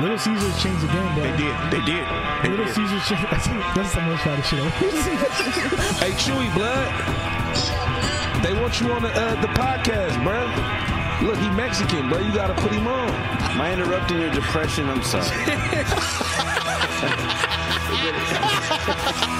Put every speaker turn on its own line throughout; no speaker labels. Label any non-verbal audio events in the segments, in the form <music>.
Little Caesars changed the game, bro.
They did. They did. They
Little
did.
Caesars changed. <laughs> That's the most shot of shit. <laughs>
Hey, Chewy Blood. They want you on the uh, the podcast, bro. Look, he Mexican, bro. You gotta put him on.
Am I interrupting your depression? I'm sorry. <laughs>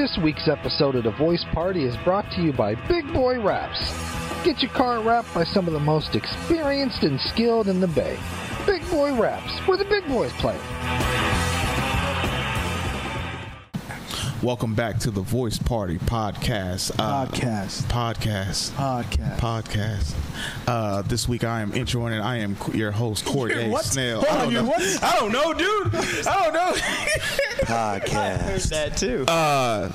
This week's episode of The Voice Party is brought to you by Big Boy Wraps. Get your car wrapped by some of the most experienced and skilled in the Bay. Big Boy Wraps, where the big boys play.
Welcome back to the Voice Party podcast. Uh,
Podcast.
Podcast.
Podcast.
Podcast. Uh, this week I am introing and I am your host, <laughs> Corey A.
What?
Snell. I don't know. I don't know, dude. I don't know. <laughs>
Podcast.
I heard that too.
Uh,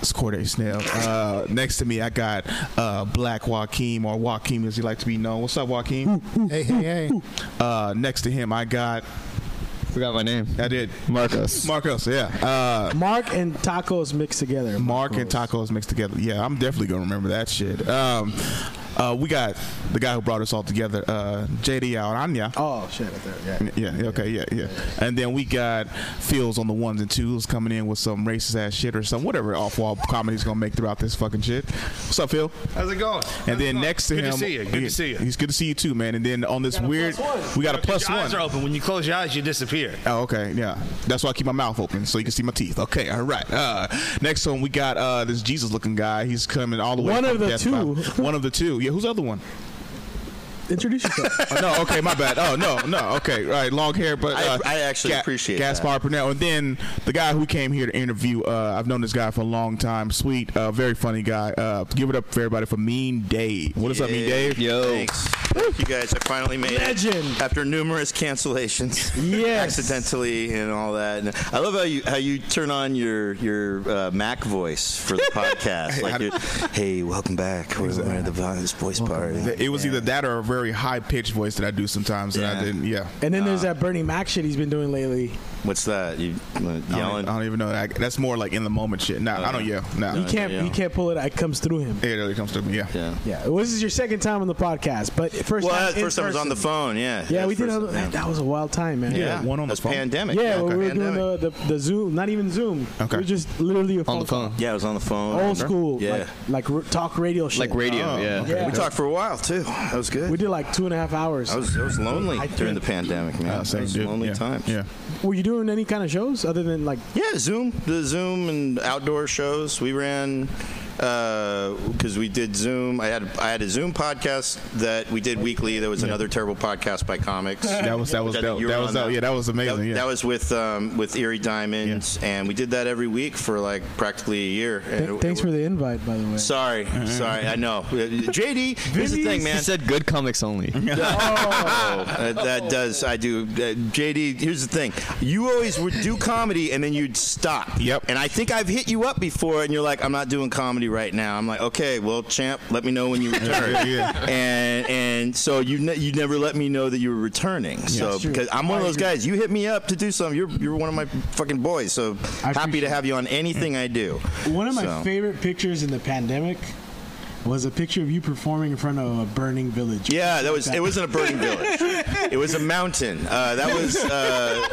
it's Corday Snell. Uh, next to me, I got uh, Black Joaquin, or Joaquin as he like to be known. What's up, Joaquin?
Hey, hey, hey.
Uh, next to him, I got.
Forgot my name.
I did.
Marcos.
Marcos, yeah. Uh,
Mark and tacos mixed together.
Mark and tacos mixed together. Yeah, I'm definitely gonna remember that shit. Um, uh, we got the guy who brought us all together, uh, JD Aranya.
Oh shit! Right there. Yeah.
Yeah, okay, yeah, yeah. And then we got Fields on the ones and twos coming in with some racist ass shit or some whatever off wall comedy's gonna make throughout this fucking shit. What's up, Phil?
How's it going?
And then next to
Good
him,
to see you. Good
he-
to see you.
He's good to see you too, man. And then on this weird, we got a plus
your eyes
one.
are open. When you close your eyes, you disappear.
Oh, okay, yeah. That's why I keep my mouth open so you can see my teeth. Okay, all right. Uh, next one, we got uh, this Jesus-looking guy. He's coming all the way.
One
from
of the
Death
two.
Valley. One of the two. Yeah, who's the other one?
Introduce yourself. <laughs>
Oh, no, okay, my bad. Oh no, no, okay, right, long hair, but
I-
uh,
I actually appreciate
Gaspar Purnell, and then the guy who came here to interview. Uh, I've known this guy for a long time. Sweet, uh, very funny guy. Uh, give it up for everybody for Mean Dave. What is up, Mean Dave?
Yo.
Thanks. Thank you guys. I finally made
Legend.
it after numerous cancellations. <laughs>
Yes.
Accidentally and all that. And I love how you how you turn on your your uh, Mac voice for the <laughs> podcast. like, hey, welcome back. We're, we're at the this voice party.
It was either that or a very high pitched voice that I do sometimes and I didn't. Yeah.
And then there's that Bernie Mac shit he's been doing lately.
What's that? You uh,
I don't. I don't even know. That. That's more like in the moment shit. Nah, I don't yell. Nah,
He can't.
yeah.
He can't pull it. It comes through him.
it really comes to me. Yeah.
Yeah.
Yeah. Well, this is your second time on the podcast, but first
Well,
time
that first time was on the phone. Yeah.
Yeah, we did. a-
yeah.
That was a wild time, man.
Yeah,
one on the
That's
phone?
pandemic.
Yeah, when we were
pandemic.
doing the, the the Zoom, not even Zoom.
Okay.
It was just literally a phone
On the phone.
Yeah, I was on the phone.
Old school,
Yeah.
like, like talk radio shit.
Like radio,
Oh,
yeah.
Yeah.
We talked for a while too. That was good.
We did like two and a half hours.
I was I was lonely during the pandemic, man.
Same
it was
dude.
lonely
yeah.
times.
Yeah.
Were you doing any kind of shows other than like?
Yeah, Zoom, the Zoom and outdoor shows. We ran because we did Zoom. I had I had a Zoom podcast that we did weekly. There was another terrible podcast by comics.
That was that was
Which
dope. That was dope. yeah. That was amazing.
That,
yeah.
that was with um, with Erie Diamonds, and we did that every week for like practically a year.
Th-
it-
thanks
it-
for the invite, by the way.
Sorry, <laughs> sorry. I know. Uh, JD, here's the thing, man.
He
man.
said good comics only. <laughs>
Oh, that, that does. I do. Uh, JD, here's the thing. You always would do comedy and then you'd stop.
Yep.
And I think I've hit you up before and you're like, I'm not doing comedy right now. I'm like, okay, well, champ, let me know when you <laughs> return.
Yeah, yeah.
And and so you ne- you never let me know that you were returning. so because I'm one of those guys, you hit me up to do something. You're you're one of my fucking boys. So happy to have you on anything I do.
One of my
So-
favorite pictures in the pandemic was a picture of you performing in front of a burning village.
Yeah, that was. It wasn't a burning village. <laughs> It was a mountain. Uh, that was. Uh,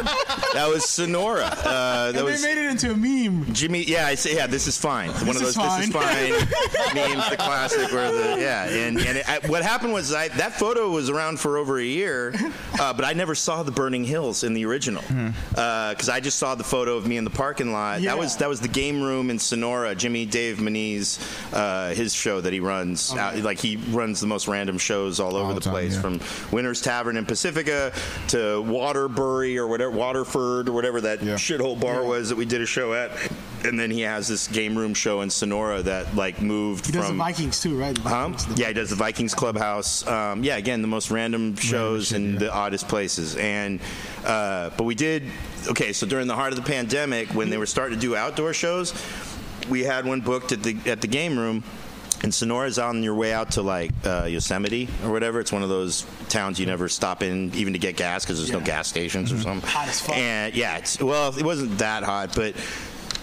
that was Sonora. Uh, that
And
was
they made it into a meme.
Jimmy. Yeah, I say. Yeah, this is fine. One of those. This is
fine.
fine. <laughs> memes, the classic. Where the yeah, and and it, I, what happened was I, that photo was around for over a year, uh, but I never saw the burning hills in the original because I just saw the photo of me in the parking lot.
Yeah.
That was that was the game room in Sonora. Jimmy Dave Maniz, uh, his show that he runs. Out, like he runs the most random shows all over
All
the
the time,
place,
yeah.
from Winter's Tavern in Pacifica to Waterbury or whatever Waterford or whatever that
Yeah.
shithole bar was that we did a show at. And then he has this game room show in Sonora that like moved
He does
from
the Vikings too, right? The
Huh?
Vikings,
Yeah, he does the Vikings Clubhouse. Um, yeah, again, the most random shows
shit,
in
yeah.
the oddest places. And uh, but we did okay. So during the heart of the pandemic, when they were starting to do outdoor shows, we had one booked at the at the game room. And Sonora's on your way out to like uh, Yosemite or whatever. It's one of those towns you never stop in even to get gas because there's no gas stations or something.
Hot as fuck.
And yeah, it's, well, it wasn't that hot, but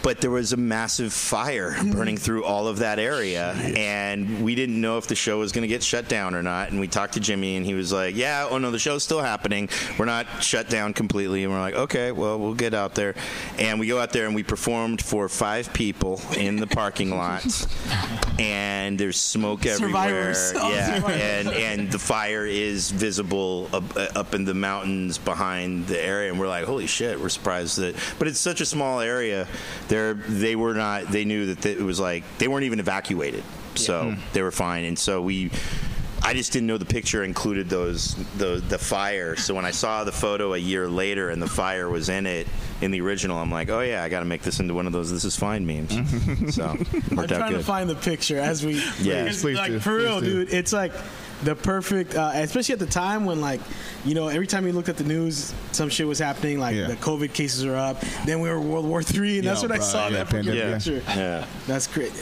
but there was a massive fire burning through all of that area, and we didn't know if the show was going to get shut down or not. And we talked to Jimmy, and he was like, "Yeah, oh no, the show's still happening. We're not shut down completely." And we're like, "Okay, well, we'll get out there." And we go out there, and we performed for five people in the parking <laughs> lot, and there's smoke everywhere.
Survivors. Oh,
Yeah,
survivors.
and and the fire is visible up, uh, up in the mountains behind the area, and we're like, holy shit, we're surprised that. But it's such a small area. They're they were not. They knew that it was like they weren't even evacuated, so hmm. they were fine. And so we. I just didn't know the picture included those the the fire. So when I saw the photo a year later and the fire was in it in the original, I'm like, oh yeah, I got to make this into one of those "this is fine" memes. <laughs> so
I'm
worked out
trying to find the picture as we.
Yeah.
it's
Please
like
do,
for real,
do.
dude. It's like the perfect, uh, especially at the time when like, you know, every time you looked at the news, some shit was happening. Like
Yeah.
the COVID cases are up. Then we were World War Three, and that's
Yeah,
when I saw
yeah,
that
pandemic,
yeah.
picture.
Yeah.
That's great.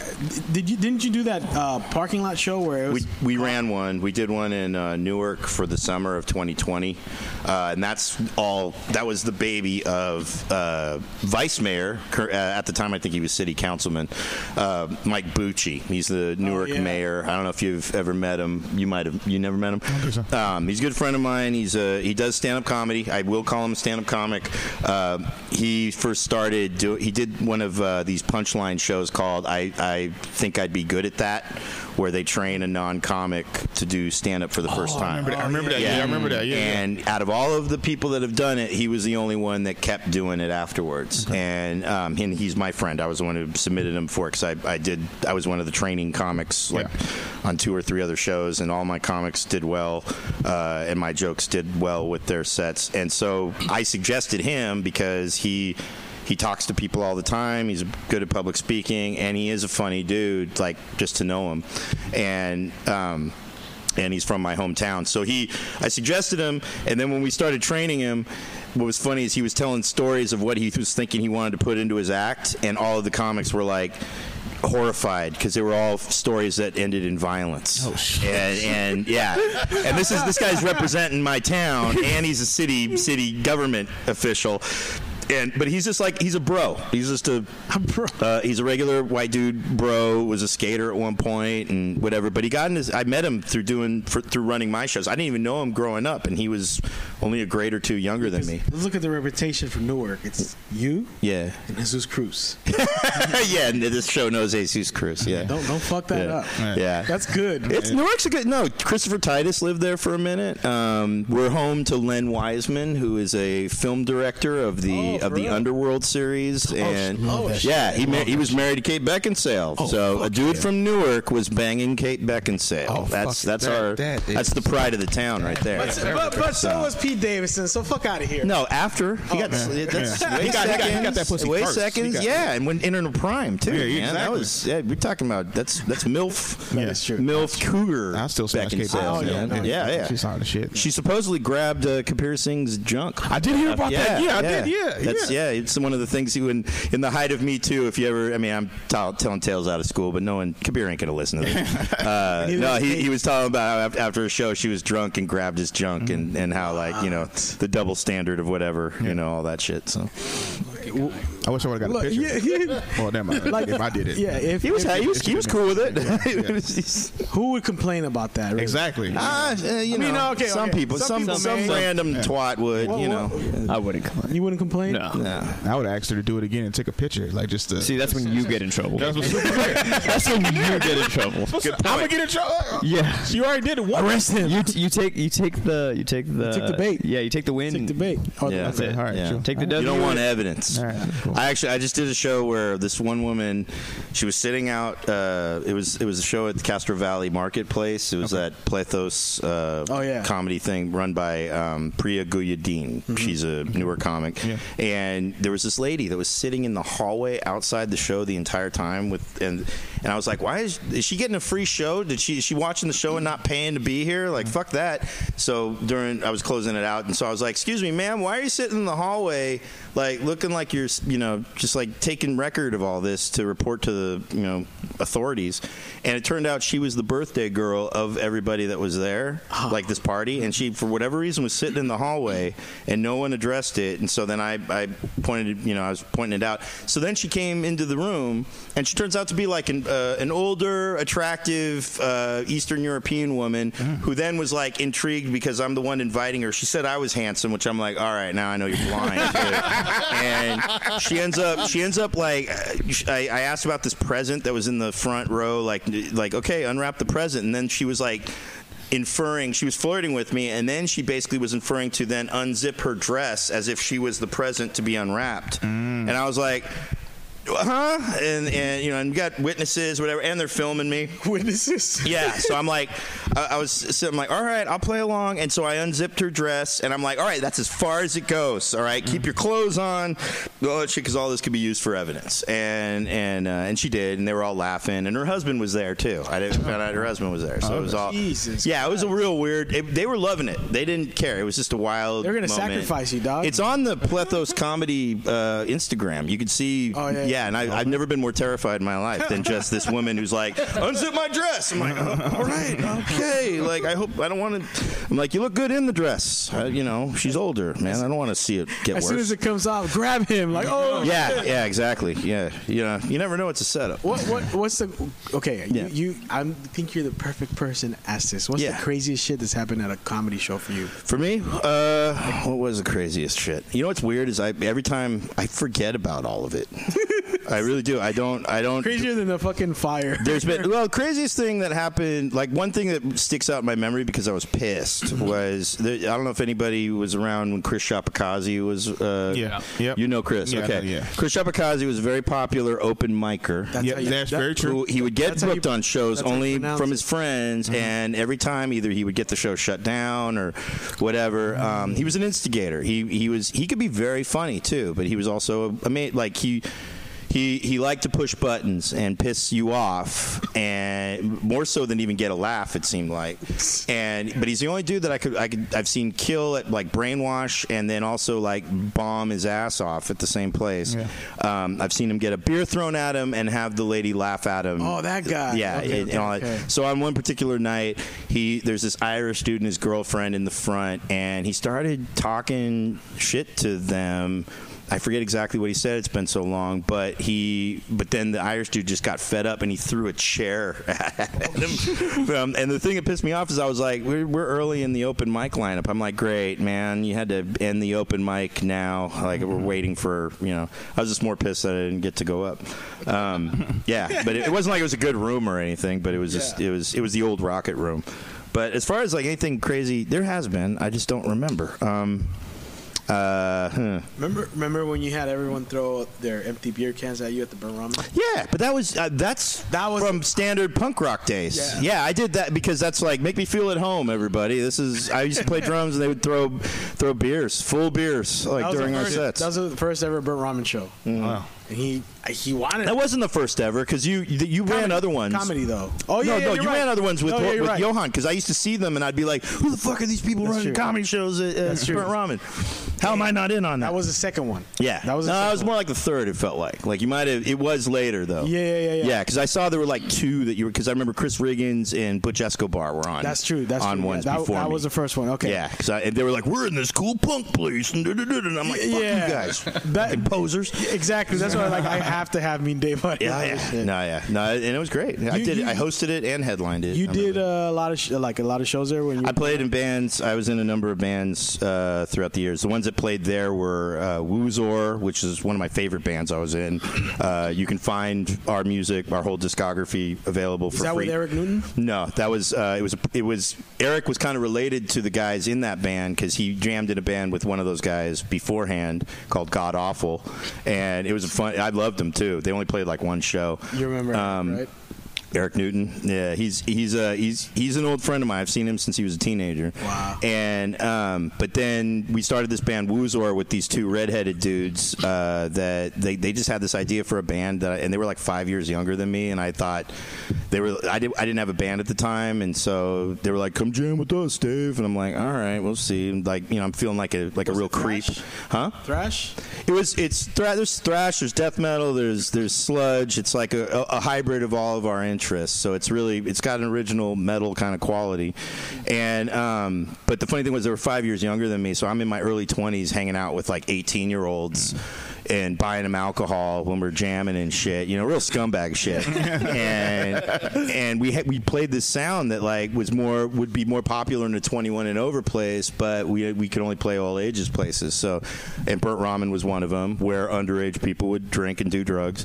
Did you? Didn't you do that uh, parking lot show where it was?
We, we ran one. We did one in uh, Newark for the summer of 2020, uh, and that's all. That was the baby of uh, Vice Mayor cur- uh, at the time. I think he was City Councilman uh, Mike Bucci. He's the Newark
yeah.
mayor. I don't know if you've ever met him. You might have. You never met him.
so.
Um, he's a good friend of mine. He's a, he does stand up comedy. I will call him a stand up comic. Uh, he first started. Do, he did one of uh, these punchline shows called I, I think I'd be good at that, where they train a non comic to do stand up for the first
I
time.
I remember that. Yeah, I remember that. Yeah, yeah.
And out of all of the people that have done it, he was the only one that kept doing it afterwards. And um, and he's my friend. I was the one who submitted him for because I, I did. I was one of the training comics like on two or three other shows, and all my comics did well, uh, and my jokes did well with their sets. And so I suggested him because he. He talks to people all the time. He's good at public speaking, and he is a funny dude. Like just to know him, and um, and he's from my hometown. So he, I suggested him, and then when we started training him, what was funny is he was telling stories of what he was thinking he wanted to put into his act, and all of the comics were like horrified because they were all stories that ended in violence. Oh shit! And, and yeah, and this is this guy's representing my town, and he's a city city government official. And, but he's just like he's a bro. He's just a,
bro.
Uh, he's a regular white dude, bro. Was a skater at one point and whatever. But he got in his. I met him through doing for, through running my shows. I didn't even know him growing up, and he was only a grade or two younger than me.
Let's look at the reputation for Newark. It's you
Yeah,
and Jesus Cruz. <laughs>
yeah. and This show knows Jesus Cruz. Yeah,
Don't don't fuck that
yeah.
up.
yeah.
That's good.
It's Newark's a good no. Christopher Titus lived there for a minute. Um, we're home to Len Wiseman, who is a film director of the
Oh,
of the
real?
Underworld series, and
oh,
yeah, he ma- he was married to Kate Beckinsale. so a dude from Newark was banging Kate Beckinsale.
Oh,
that's that's
that-
our
that is-
that's the pride of the town right there.
But, but, but so was Pete Davidson. So fuck out of here.
No, after he got that's
Oh, Yeah.
way
He got-
seconds.
he got- he got that pussy
way
first. He
seconds,
got-
yeah, and when entered a prime too.
Yeah,
man. That was yeah. We're talking about that's that's milf.
Yeah.
That's true.
Milf Cougar.
I still smash Kate
Beckinsale,
Beckinsale.
yeah,
yeah, yeah.
She's hot as shit.
She supposedly grabbed uh, Kabir Singh's junk.
I did hear about that. Yeah, I did. Yeah,
That's
yeah.
yeah. It's one of the things you in in the height of Me Too. If you ever, I mean, I'm t- telling tales out of school, but no one Kabir ain't gonna listen to this. <laughs> Uh,
He
no, he, he was talking about how after a show she was drunk and grabbed his junk and, and how like you know the double standard of whatever you know all that shit. So
I wish I would have got a picture.
yeah, yeah.
Well, never mind.
Like-
if I did it.
Yeah, if,
he was
if-
he was he was cool with it. It <laughs> was just-
who would complain about that? really?
Exactly.
Ah, uh, you
I mean,
know,
okay,
some
okay.
people,
Some
some
people
some,
may.
random twat would,
Well,
you
well-
know.
I wouldn't complain.
You wouldn't complain?
No.
Nah.
I would ask her to do it again and take a picture, like just to
See, that's when you get in trouble.
That's what's <laughs>
That's when you get in trouble.
I'm gonna get in trouble.
Yeah.
You already did it once.
Arrest him.
You, t- you take you take the you take the
take the bait.
Yeah, you take the win.
Take the bait. Oh,
Yeah.
that's
That's it.
All right,
Yeah.
Take the W.
You don't want evidence.
All right, cool.
I actually I just did a show where this one woman, she was sitting out. Uh, it was it was a show at the Castro Valley Marketplace. It was that Plethos uh,
Oh, yeah.
comedy thing run by um, Priya Guyadeen. She's a newer comic,
Yeah.
and there was this lady that was sitting in the hallway outside the show the entire time with and and I was like, why is is she getting a free show? Did she is she watching the show and not paying to be here? Like fuck that. So during I was closing it out, and so I was like, excuse me, ma'am, why are you sitting in the hallway like looking like you're you know, just like taking record of all this to report to the, you know, authorities. And it turned out she was the birthday girl of everybody that was there, <sighs> like this party. And she, for whatever reason, was sitting in the hallway and no one addressed it. And so then I, I pointed, you know, I was pointing it out. So then she came into the room and she turns out to be like an, uh, an older, attractive uh, Eastern European woman who then was like intrigued because I'm the one inviting her. She said I was handsome, which I'm like, all right, now I know you're blind. too." <laughs> and she ends up, she ends up like, uh, I, I asked about this present that was in the front row, like, like okay, unwrap the present, and then she was like. Inferring, she was flirting with me, and then she basically was inferring to then unzip her dress as if she was the present to be unwrapped. And I was like, huh? And, and you know, and you got witnesses, whatever, and they're filming me. <laughs>
Witnesses.
Yeah, so I'm like, I, I was sitting I'm like, all right, I'll play along, and so I unzipped her dress, and I'm like, all right, that's as far as it goes. All right, keep your clothes on, all that shit, because all this could be used for evidence. And and uh, and she did, and they were all laughing, and her husband was there too. I didn't find out her husband was there, so it was all.
Jesus
Yeah, it was a real weird. It, they were loving it. They didn't care. It was just a wild.
They're gonna
moment.
sacrifice you, dog.
It's on the Plethos comedy uh, Instagram. You can see.
Oh, yeah,
yeah,
yeah.
and I, I've never been more terrified in my life than just this <laughs> woman who's like, unzip my dress. I'm like, oh, all right, okay. Like, I hope I don't want to. I'm like, you look good in the dress. Uh, you know, she's older, man. I don't want to see it get
As
worse.
As soon as it comes off, grab him. Like, oh.
yeah, yeah, exactly. Yeah, you know, you never know it's a setup.
What what what's the okay?
Yeah.
You, you I think you're the perfect person to ask this. What's
Yeah.
the craziest shit that's happened at a comedy show for you?
For me, uh, what was the craziest shit? You know what's weird is I every time I forget about all of it. <laughs> I really do. I don't. I don't.
Crazier than the fucking fire.
There's been <laughs> well, craziest thing that happened. Like one thing that sticks out in my memory because I was pissed <laughs> was there, I don't know if anybody was around when Chris Shapakazi was. Uh,
Yeah. Yep.
You know Chris.
Yeah,
okay.
know, yeah.
Chris Shapakazi was a very popular open micer.
That's
Yeah,
you-
that's
that-
very true.
He would get
That's how you-
booked on shows
that's how you
only from his friends,
Mm-hmm.
and every time either he would get the show shut down or whatever. Um, he was an instigator. He he was he could be very funny too, but he was also a, a like he. He, he liked to push buttons and piss you off, and more so than even get a laugh. It seemed like, and but he's the only dude that I could I could I've seen kill at like brainwash and then also like bomb his ass off at the same place.
Yeah.
Um, I've seen him get a beer thrown at him and have the lady laugh at him.
Oh, that guy.
Yeah,
Okay,
and,
okay,
and all that. So on one particular night, he there's this Irish dude and his girlfriend in the front, and he started talking shit to them. I forget exactly what he said. It's been so long, but he, but then the Irish dude just got fed up and he threw a chair <laughs> at him. um, and the thing that pissed me off is I was like, we're, we're early in the open mic lineup. I'm like, great, man, you had to end the open mic now. Like we're waiting for, you know. I was just more pissed that I didn't get to go up. Um, yeah, but it, it wasn't like it was a good room or anything. But it was just, it was, it was the old Rocket Room. But as far as like anything crazy, there has been. I just don't remember. Um, uh, huh.
Remember remember when you had everyone throw their empty beer cans at you at the Burnt Ramen?
Yeah, but that was uh, that's
That was-
from standard punk rock days.
Yeah.
Yeah. I did that because that's like make me feel at home. Everybody, this is I used to play drums and they would throw throw beers, full beers, like during
the
our sets.
That was the first ever Burnt Ramen show.
Wow.
And he he wanted
That wasn't the first ever because you you ran other ones.
Comedy though. Oh, oh yeah,
no,
yeah,
no,
you're right.
ran other ones with,
No, yeah,
with
right.
Johan because I used to see them and I'd be like, "Who the fuck are these people
That's
running
true.
comedy shows at,
true.
Burnt Ramen? How am I not in on that?"
That was the second one.
yeah,
that was.
No, it was more like the third. It felt like like you might have. It was later though.
Yeah, yeah, yeah, yeah.
Yeah, because I saw there were like two that you were because I remember Chris Riggins and Butch Escobar were on.
That's true. That's
on
true.
ones
yeah, that,
before
that
me.
was the first one. Okay.
Yeah, because and they were like, "We're in this cool punk place," and, I'm like, "Fuck
Yeah.
you guys,
That-
posers."
Exactly. That's why like I have to have Mean Dave. on
Yeah, yeah, no, yeah, no, and it was great. I
You-
did. it.
you-
I hosted it and headlined it.
You
I
did
remember.
uh, a lot of sh- like a lot of shows there when you.
I played in bands. I was in a number of bands uh, throughout the years. The ones that played there were uh, Woozor, which is one of my favorite bands I was in. Uh, you can find our music, our whole discography, available
Is
for
that
free.
with Eric Newton?
No, that was uh, it was it was Eric was kind of related to the guys in that band because he jammed in a band with one of those guys beforehand called God Awful, and it was a fun. I loved them too. They only played like one show.
You remember,
Um,
right?
Eric Newton. Yeah, he's he's uh, he's he's an old friend of mine. I've seen him since he was a teenager.
Wow.
And um, but then we started this band Woozor with these two redheaded dudes uh, that they, they just had this idea for a band that I, and they were like five years younger than me and I thought they were I did I didn't have a band at the time and so they were like come jam with us Dave and I'm like all right we'll see And, like you know I'm feeling like a like a real creep huh
Thrash.
it was it's thra- there's thrash, there's death metal, there's there's sludge. It's like a, a, a hybrid of all of our interests. So it's really it's got an original metal kind of quality. And um, but the funny thing was they were five years younger than me, so I'm in my early 20s hanging out with like 18 year olds. And buying them alcohol when we're jamming and shit, you know, real scumbag shit. <laughs> and and we had, we played this sound that like was more would be more popular in the 21 and over place, but we we could only play all ages places. So, and Burnt Ramen was one of them, where underage people would drink and do drugs.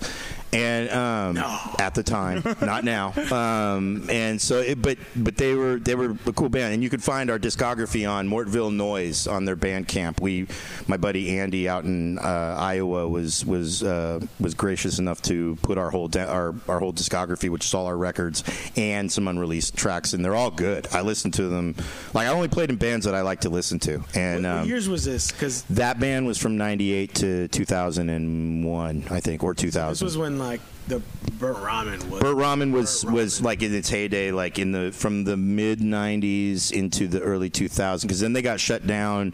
And um, at the time, not now. Um, and so, it, but but they were they were a cool band, and you could find our discography on Mortville Noise on their Bandcamp. We, my buddy Andy out in uh, Iowa was was uh, was gracious enough to put our whole da- our our whole discography, which is all our records and some unreleased tracks, and they're all good. I listen to them. Like I only played in bands that I like to listen to, and
what, what
um,
years was this? Because
that band was from '98 to 2001, I think, or 2000.
this was when like the Burnt Ramen was.
Burnt Ramen was
Burt
was
Ramen.
like in its heyday, like in the from the mid '90s into the early 2000s, because then they got shut down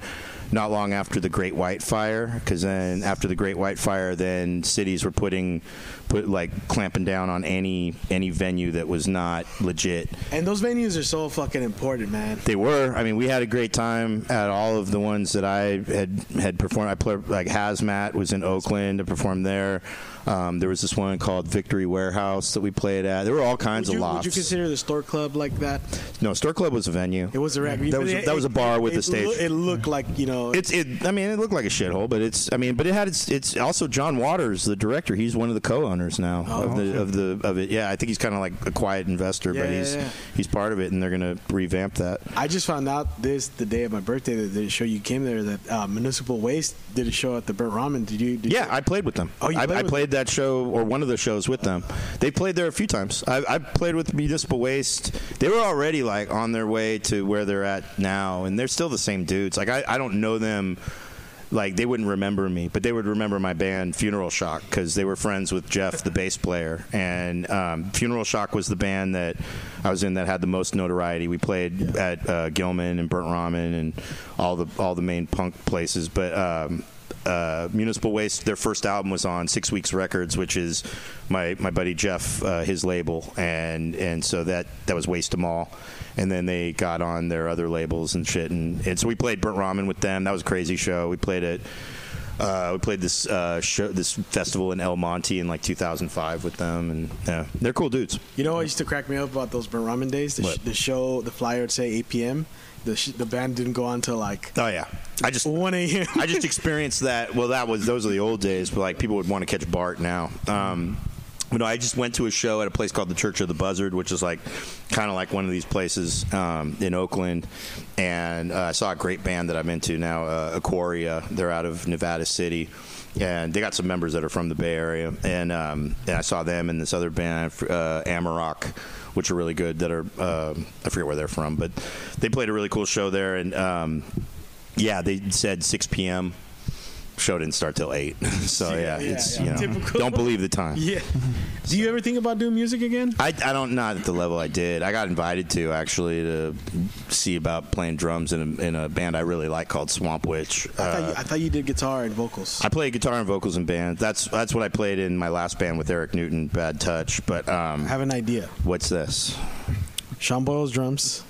not long after the Great White Fire. Because then after the Great White Fire, then cities were putting put like clamping down on any any venue that was not legit.
and those venues are so fucking important, man.
They were. I mean, we had a great time at all of the ones that I had had performed. I played like Hazmat was in Oakland. I performed there. Um, there was this one called Victory Warehouse that we played at. There were all kinds
you,
of
would
lofts.
you consider the Stork Club like that?
no, Stork Club was a venue.
It was a rec.
That was a- that was a bar with
it,
a stage.
loo- it looked like you know.
It's it. I mean, it looked like a shithole, but it's. I mean, but it had its. It's also John Waters, the director. He's one of the co-owners now
Oh,
of the of the of it. Yeah, I think he's kind of like a quiet investor,
Yeah,
but
yeah,
he's
yeah.
he's part of it, and they're gonna revamp that.
I just found out this the day of my birthday that the show you came there that uh, Municipal Waste did a show at the Burnt Ramen. Did you? Did
Yeah,
you-
I played with them.
Oh, you
I,
played
I played that show or one of the shows with them. They played there a few times. I, I played with Municipal Waste. They were already like on their way to where they're at now, and they're still the same dudes. Like I, I don't know them. Like they wouldn't remember me, but they would remember my band Funeral Shock because they were friends with Jeff, the bass player. And um, Funeral Shock was the band that I was in that had the most notoriety. We played at uh, Gilman and Burnt Ramen and all the all the main punk places. But um, uh, Municipal Waste, their first album was on Six Weeks Records, which is my my buddy Jeff, uh, his label, and and so that that was Waste 'Em All, and then they got on their other labels and shit, and, and so we played Burnt Ramen with them. That was a crazy show. We played it. Uh, we played this uh, show, this festival in El Monte in like 2005 with them, and yeah, they're cool dudes.
You know what used to crack me up about those Burnt Ramen days? The, sh- the show, the flyer would say 8 p.m. The sh- the band didn't go on till like
Oh yeah, I just
1 a.m.
I just experienced that. Well, that was those are the old days, but like people would want to catch Bart now. Um, you know, I just went to a show at a place called the Church of the Buzzard, which is like kind of like one of these places um, in Oakland, and uh, I saw a great band that I'm into now, uh, Aquaria. They're out of Nevada City. And they got some members that are from the Bay Area, and um, and I saw them and this other band, uh, Amarok, which are really good. That are uh, I forget where they're from, but they played a really cool show there, and um, yeah, they said 6 p.m. Show didn't start till eight, <laughs> so yeah,
Yeah,
it's
yeah.
you know don't believe the time. <laughs>
yeah. Do you ever think about doing music again?
I, I don't not at the level I did. I got invited to actually to see about playing drums in a, in a band I really like called Swamp Witch.
I, thought you,
Uh,
I thought you did guitar and vocals.
I play guitar and vocals in bands. That's that's what I played in my last band with Eric Newton, Bad Touch. But um,
I have an idea.
what's this?
Sean Boyle's drums,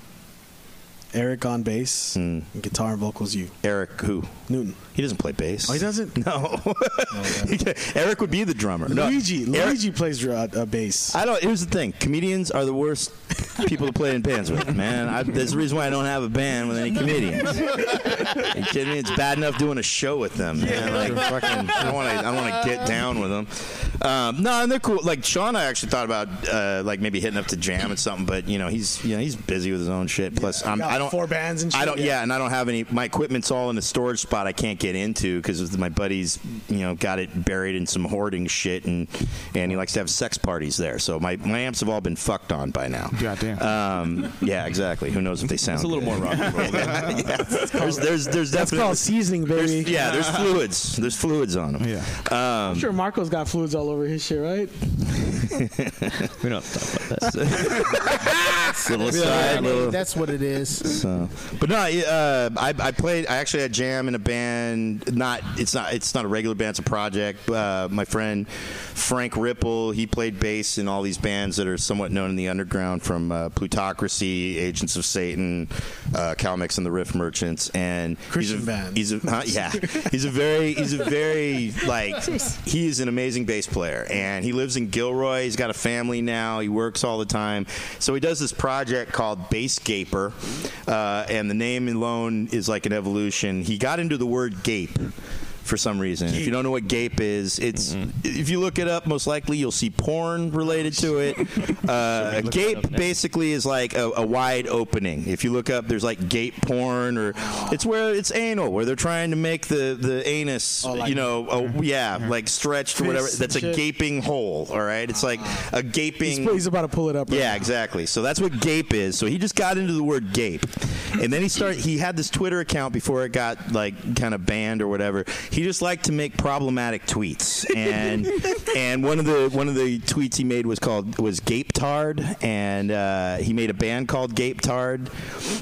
Eric on bass,
Hmm.
and guitar and vocals. You,
Eric who?
Newton.
He doesn't play bass.
Oh, he doesn't. <laughs>
No. <laughs> Eric would be the drummer. No,
Luigi.
Eric-
Luigi plays dr- uh, bass.
I don't. Here's the thing: comedians are the worst people to play in bands with. Man, I, there's a reason why I don't have a band with any comedians. You kidding me? It's bad enough doing a show with them. Man. Like fucking, I want to. I want to get down with them. Um, no, and they're cool. Like Sean, I actually thought about uh, like maybe hitting up to jam and something, but you know he's you know he's busy with his own shit. Plus, I'm,
got
I don't
four bands and
I
shit,
don't.
yeah.
Yeah, and I don't have any. My equipment's all in a storage spot I can't get into because my buddy's you know got it buried in some hoarding shit and and he likes to have sex parties there. So my, my amps have all been fucked on by now.
Goddamn.
Um, yeah, exactly. Who knows if they sound?
It's a little
good.
more rock and roll. <laughs>
yeah, there's there's there's
That's called seasoning, baby.
yeah there's <laughs> fluids there's fluids on them.
Yeah.
I'm sure Marco's got fluids all over his shit, right? <laughs>
We don't have to talk about that.
Little
I
aside,
mean,
little-
that's what it is.
So, but no, uh, I, I played. I actually had jam in a band. Not it's not it's not a regular band. It's a project. Uh, my friend Frank Ripple. He played bass in all these bands that are somewhat known in the underground, from uh, Plutocracy, Agents of Satan, uh, Calmex and the Riff Merchants, and
Christian
he's a,
band.
He's a huh? yeah. He's a very he's a very like he is an amazing bass player, and he lives in Gilroy. He's got a family now. He works all the time, so he does this project called Bass Gaper, uh, and the name alone is like an evolution. He got into the word gape. For some reason, if you don't know what gape is, it's mm-hmm. if you look it up, most likely you'll see porn related to it. <laughs> Uh, gape basically is like a, a wide opening. If you look up, there's like gape porn, or it's where it's anal, where they're trying to make the the anus,
Oh, like-
you know, a, mm-hmm. yeah, like stretched or whatever. That's a gaping hole. All right, it's like ah. a
He's,
gaping.
he's about to pull it up. Right
Yeah,
now.
exactly. So that's what gape is. So he just got into the word gape, and then he started. He had this Twitter account before it got like kind of banned or whatever. He just liked to make problematic tweets, and <laughs> and one of the one of the tweets he made was called was Gape Tard, and uh, he made a band called Gape Tard,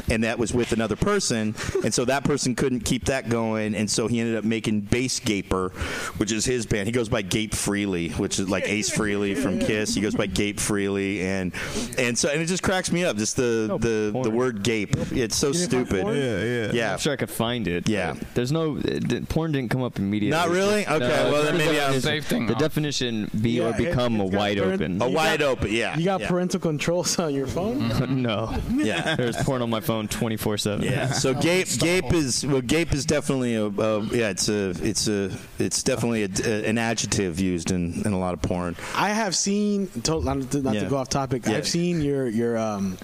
and that was with another person, and so that person couldn't keep that going, and so he ended up making Bass Gaper, which is his band. He goes by Gape Freely, which is like Ace Frehley from <laughs> Kiss. He goes by Gape Freely, and and so and it just cracks me up. Just the
No
the, the word gape. It's so stupid.
Yeah, yeah.
Yeah.
I'm sure I could find it.
Yeah.
There's no porn didn't come up immediately.
Not really? Okay, well, then
the
maybe I'm-
definition-
Save thing
The
off.
definition be
Yeah,
or become a
it's got
wide
parent-
open.
A wide
got-
open, yeah.
You got
yeah.
parental controls on your phone? <laughs>
no.
Yeah. <laughs>
There's porn on my phone 24 seven.
Yeah. So <laughs> gape, gape is well, gape is definitely a, a yeah. It's a it's a it's definitely a, a- an adjective used in, in a lot of porn.
I have seen. To, not to, not
Yeah.
to go off topic.
Yeah.
I've seen your your um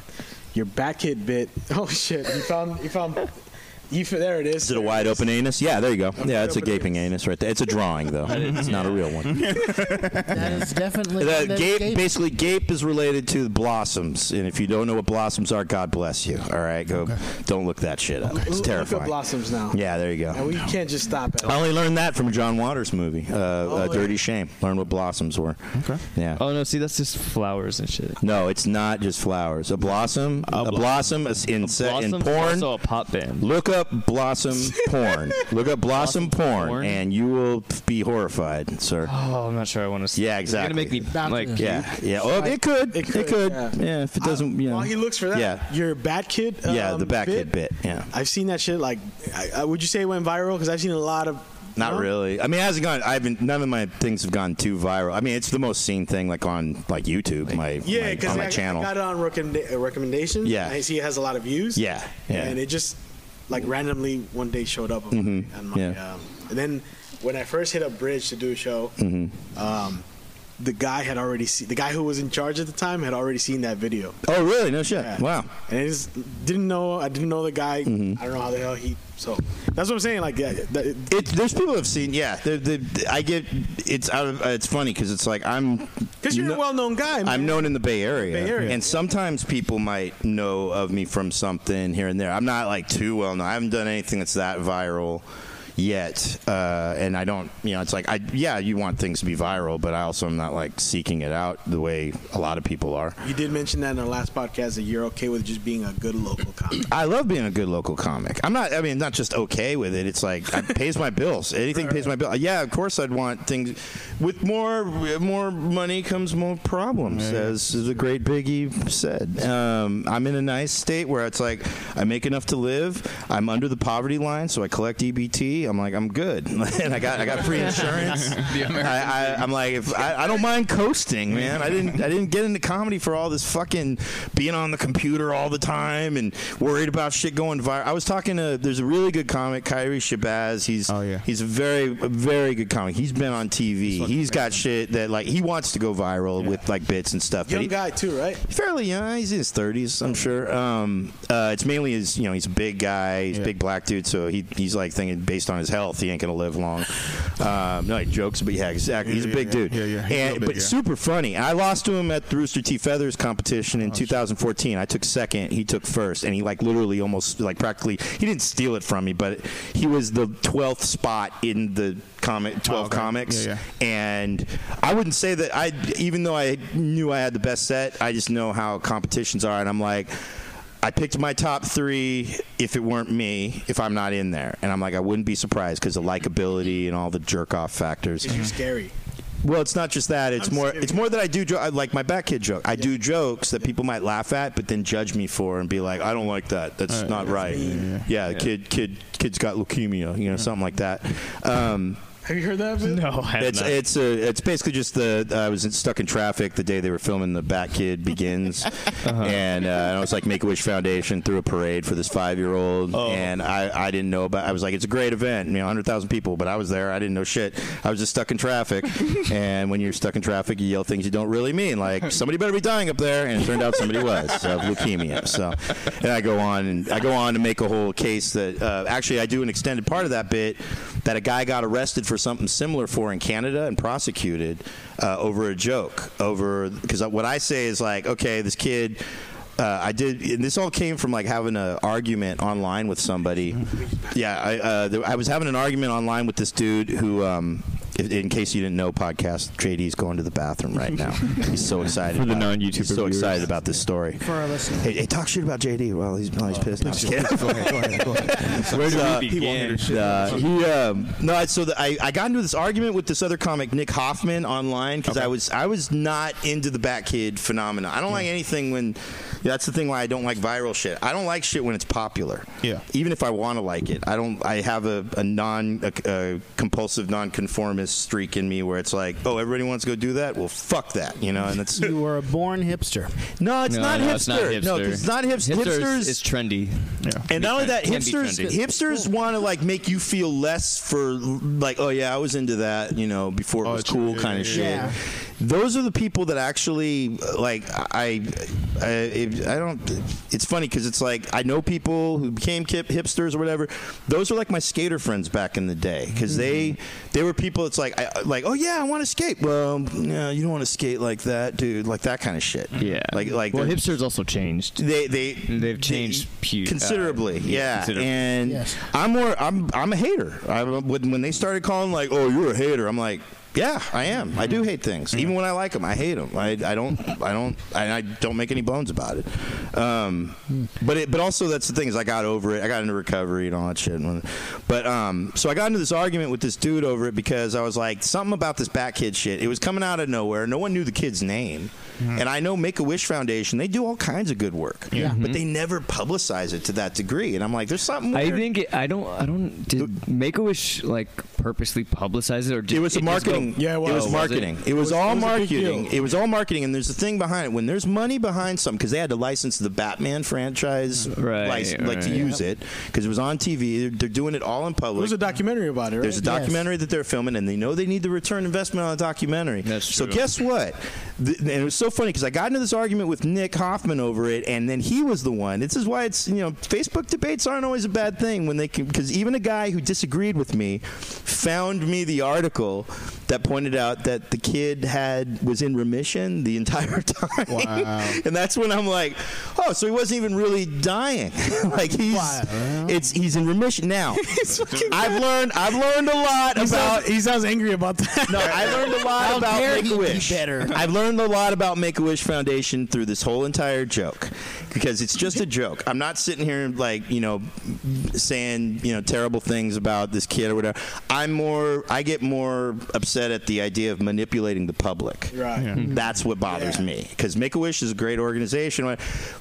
your Bat Kid bit. Oh shit! You found you found you. f- There it is.
Is it a wide open anus? Yeah, there you go. Yeah, it's a gaping anus right there. It's a drawing though. It's not a real one.
That is definitely
The
that's
gape,
gape.
basically, gape is related to blossoms, and if you don't know what blossoms are, God bless you. All right, go. Don't look that shit up. It's
Look up
terrifying.
blossoms now.
Yeah, there you
And
go.
we can't just stop at.
I only learned that from a John Waters movie, uh, uh,
yeah.
Dirty Shame. Learn what blossoms were. Okay. Yeah.
Oh no, see that's just flowers and shit.
No, it's not just flowers. A blossom, a, blossom is in, se- in
Blossom's
porn.
also a pop band.
Look up blossom <laughs> porn. Look up blossom,
Blossom
porn,
porn?
and you will be horrified, sir.
Oh, I'm not sure I want to. see
Yeah, exactly.
It's gonna make me
Not
like.
to-
Yeah, yeah. Oh, it could.
It
It
could,
could.
yeah.
Yeah. if it doesn't, you know.
While he looks for that,
Yeah.
your Bat Kid.
yeah,
um,
the Bat Kid bit. Yeah.
I've seen that shit. Like, I, I, would you say it went viral? Because I've seen a lot of.
Not
No?
really. I mean, it hasn't gone. I haven't. None of my things have gone too viral. I mean, it's the most seen thing, like on like YouTube, my
Yeah,
my,
because
on
I,
my channel.
I got it on recommenda- recommendations.
Yeah.
and I see it has a lot of views.
yeah, yeah.
and it just like randomly one day showed up on
Mhm,
my, on my
yeah.
um, and then when I first hit up Bridge to do a show,
Mm-hmm.
um, the guy had already seen the guy who was in charge at the time had already seen that video.
oh, really? No shit.
Yeah.
Wow.
And I just didn't know. I didn't know the guy.
Mm-hmm.
I don't know how the hell he. So that's what I'm saying. Like, yeah, that,
It, there's people who've seen. Yeah, the, the, I get. It's out of. It's funny because it's like I'm.
because you're
no-
a well-known guy. Man.
I'm known in the Bay Area,
Bay Area.
and sometimes people might know of me from something here and there. I'm not like too well known. I haven't done anything that's that viral yet, uh, and I don't. You know, it's like I yeah, you want things to be viral, but I also am not like seeking it out the way a lot of people are.
You did mention that in our last podcast that you're okay with just being a good local comic.
I love being a good local comic. I'm not. I mean, not just okay with it. It's like it pays my bills. Anything pays my bill. Yeah, of course, I'd want things with more more money comes more problems, as the great Biggie said. Um, I'm in a nice state where it's like I make enough to live. I'm under the poverty line, so I collect EBT. I'm like I'm good, <laughs> and I got I got free insurance. <laughs>
The
I, I, I'm like, if I, I don't mind coasting, man. I didn't, I didn't get into comedy for all this fucking being on the computer all the time and worried about shit going viral. I was talking to, there's a really good comic, Kiry Shabazz. He's,
Oh, yeah.
he's a very, a very good comic. He's been on TV. He's got shit that like he wants to go viral with like bits and stuff. but
Young
he-
guy too, right?
fairly young. He's in his thirties, I'm sure. Um, uh, it's mainly his, you know, he's a big guy, he's a
Yeah.
big black dude, so he he's like thinking based on on his health, he ain't gonna live long. Um, no, he jokes, but yeah, exactly. He's a big
yeah,
dude.
yeah, yeah. He's
And
big,
but
yeah.
super funny. I lost to him at the Rooster T Feathers competition
Oh,
in 2014. I took second, he took first, and he like literally almost like practically he didn't steal it from me, but he was the 12th spot in the comic 12
Oh, okay.
comics,
Yeah,
and I wouldn't say that I even though I knew I had the best set, I just know how competitions are, and I'm like. I picked my top three if it weren't me, if I'm not in there. And I'm like, I wouldn't be surprised because the likability and all the jerk off factors.
You're scary.
Well, it's not just that. It's
I'm
more.
scared.
It's more that I do jo- I like my Bat Kid joke. I do jokes that people might laugh at, but then judge me for and be like, "I don't like that. That's not right." Yeah, kid, kid, kid's got leukemia. You know, something like that. Um,
Have you heard that? Bit?
No, I have
it's
not.
it's a, it's basically just the I was stuck in traffic the day they were filming the Bat Kid Begins, <laughs>
Uh-huh.
and uh, I was like Make a Wish Foundation threw a parade for this five year old,
Oh.
and I, I didn't know about. I was like, it's a great event, you know, hundred thousand people, but I was there, I didn't know shit. I was just stuck in traffic, <laughs> and when you're stuck in traffic, you yell things you don't really mean, like <laughs> somebody better be dying up there, and it turned out somebody was of leukemia. So, and I go on and I go on to make a whole case that uh, actually I do an extended part of that bit that a guy got arrested for something similar for in Canada and prosecuted uh, over a joke over because what I say is like okay this kid. Uh, I did, and this all came from like having an argument online with somebody. Yeah, I, uh, I was having an argument online with this dude who, um, if, in case you didn't know, podcast JD's going to the bathroom right now. <laughs> He's so excited
For the non-YouTuber
He's so
viewers.
excited about this story.
For our listeners.
Hey, hey, talk shit about JD Well, he's while he's pissed. No, I'm just kidding. <laughs>
Go ahead, go ahead, go ahead. <laughs>
Where do
Uh,
we
He won't hear
begin?
this shit.
uh, he um, no, so the, I, I got into this argument with this other comic, Nick Hoffman, online because I was I was not into the Bat Kid phenomenon. I don't like anything when that's the thing why I don't like viral shit. I don't like shit when it's popular.
Yeah.
Even if I want to like it, I don't. I have a, a non a, a compulsive non-conformist streak in me where it's like, oh, everybody wants to go do that. Well, fuck that, you know. And it's <laughs>
You were a born hipster.
no, it's
No,
not
no,
hipster.
it's not hipster.
No, 'cause it's not hipster.
Hipsters
Hipsters
is trendy. Yeah.
and not only that,
Can
hipsters
trendy.
hipsters want to like make you feel less for like, oh yeah, I was into that, you know, before it
Oh,
was
true.
cool
Yeah,
kind of
yeah,
shit.
Yeah.
Those are the people that actually like. I, I, I don't. It's funny because it's like I know people who became hip, hipsters or whatever. Those are like my skater friends back in the day because they they were people. It's like I, like oh yeah, I want to skate. Well, no, you don't want to skate like that, dude. Like that kind of shit.
Yeah.
Like like
well, hipsters also changed.
they they
They've changed
they-
pu- uh,
considerably.
yeah,
yeah,
considerably.
and
Yes.
I'm more. I'm I'm a hater. I, when when they started calling like, "Oh, you're a hater," I'm like. Yeah, I am. I do hate things, even when I like them. I hate them. I, I don't. I don't. I, I don't make any bones about it. Um, but it, but also that's the thing is I got over it. I got into recovery and all that shit. But um, so I got into this argument with this dude over it because I was like something about this Bat Kid shit. It was coming out of nowhere. No one knew the kid's name, Mm-hmm. and I know Make a Wish Foundation. They do all kinds of good work.
Yeah.
but mm-hmm. they never publicize it to that degree. And I'm like, there's something.
I think it, I don't. I don't. Did Make a Wish like purposely publicize it or did
It was a marketing.
go-
Yeah, it was.
It was
Oh, was
marketing. It was,
was-
all
it was
marketing. It was all marketing, and there's a thing behind it. When there's money behind something, because they had to license the Batman franchise,
Right,
license, like to
right.
use it, because it was on TV. They're, they're doing it all in public.
There's a documentary about it, right?
There's a documentary that they're filming, and they know they need the return investment on a documentary.
That's true.
So guess what? The, and it was so funny because I got into this argument with Nick Hoffman over it, and then he was the one. This is why it's you know Facebook debates aren't always a bad thing when they can because even a guy who disagreed with me found me the article that pointed out that the kid had was in remission the entire <laughs> time.
Wow.
and that's when I'm like, oh, so he wasn't even really dying. <laughs> like he's
Wow.
it's he's in remission now. <laughs> I've learned I've learned a lot
He
about
sounds, he sounds angry about that.
no, I learned a lot
How
about Make a
be
Wish.
better?
I've learned a lot about Make a Wish Foundation through this whole entire joke because it's just a joke. I'm not sitting here like you know saying you know terrible things about this kid or whatever. I'm more. I get more upset at the idea of manipulating the public.
Right. Mm-hmm.
That's what bothers
Yeah.
me because Make a Wish is a great organization.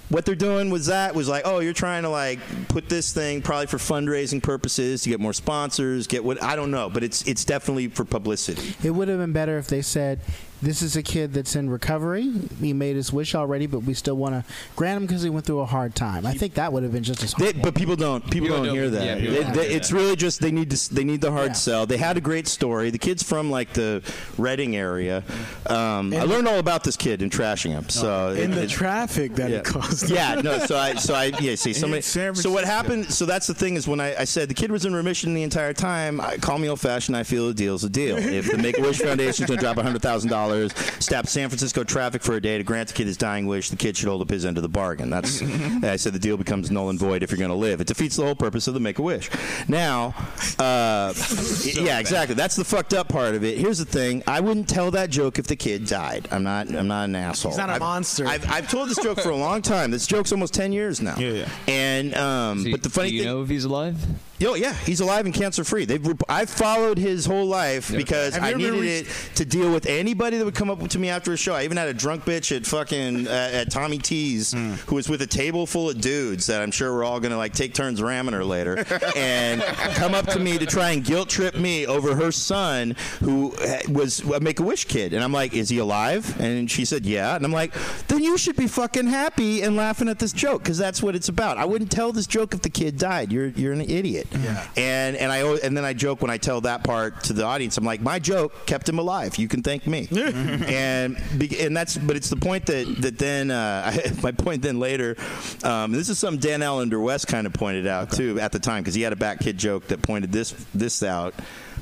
What they're doing was that was like, oh, you're trying to like put this thing probably for fundraising purposes to get more sponsors, get what I don't know, but it's it's definitely for publicity.
It would have been better if they said, this is a kid that's in recovery. He made his wish already, but we still want to grant him because he went through a hard time. I think that would have been just as
They, but people don't. People,
People
don't,
don't-
hear that.
yeah,
They-
don't
they-
hear
it's
that.
really just they need to. They need the hard
Yeah.
sell. They had a great story. The kid's from like the Redding area. Um, I learned all about this kid in trashing him. So
in
it-
the
it-
traffic that
yeah.
it caused.
Yeah, no. So I, so I, yeah. See, <laughs> somebody.
San
So what happened? So that's the thing is when I, I said the kid was in remission the entire time. I, call me old fashioned. I feel a deal's a deal. If the Make a Wish Foundation's going to drop hundred thousand dollars, stop San Francisco traffic for a day to grant the kid his dying wish, the kid should hold up his end of the bargain. That's. <laughs> I said the deal becomes null and void if you're going to live. It defeats the whole purpose of the Make a Wish. Now, uh, <laughs> yeah, exactly. That's the fucked up part of it. Here's the thing. I wouldn't tell that joke if the kid died. I'm not. I'm not an asshole.
He's not a
I've-
monster.
I've, I've told this joke for a <laughs> long time. This joke's almost ten years now.
Yeah, yeah.
And um,
Do
but the funny
do you
thing,
know if he's alive?
Yo, yeah, he's alive and cancer free. They've I've followed his whole life because I needed it to deal with anybody that would come up to me after a show. I even had a drunk bitch at fucking uh, at Tommy T's
Hmm.
who was with a table full of dudes that I'm sure we're all gonna like take turns ramming her later <laughs> and come up to me to try and guilt trip me over her son who uh, was a Make a Wish kid. And I'm like, is he alive? And she said, yeah. And I'm like, then you should be fucking happy and laughing at this joke because that's what it's about. I wouldn't tell this joke if the kid died. You're you're an idiot.
Yeah.
And and I and then I joke when I tell that part to the audience. I'm like, my joke kept him alive. You can thank me. <laughs> and and that's but it's the point that that then uh, <laughs> my point then later. Um, this is something Dan Allender West kind of pointed out too at the time because he had a Bat Kid joke that pointed this this out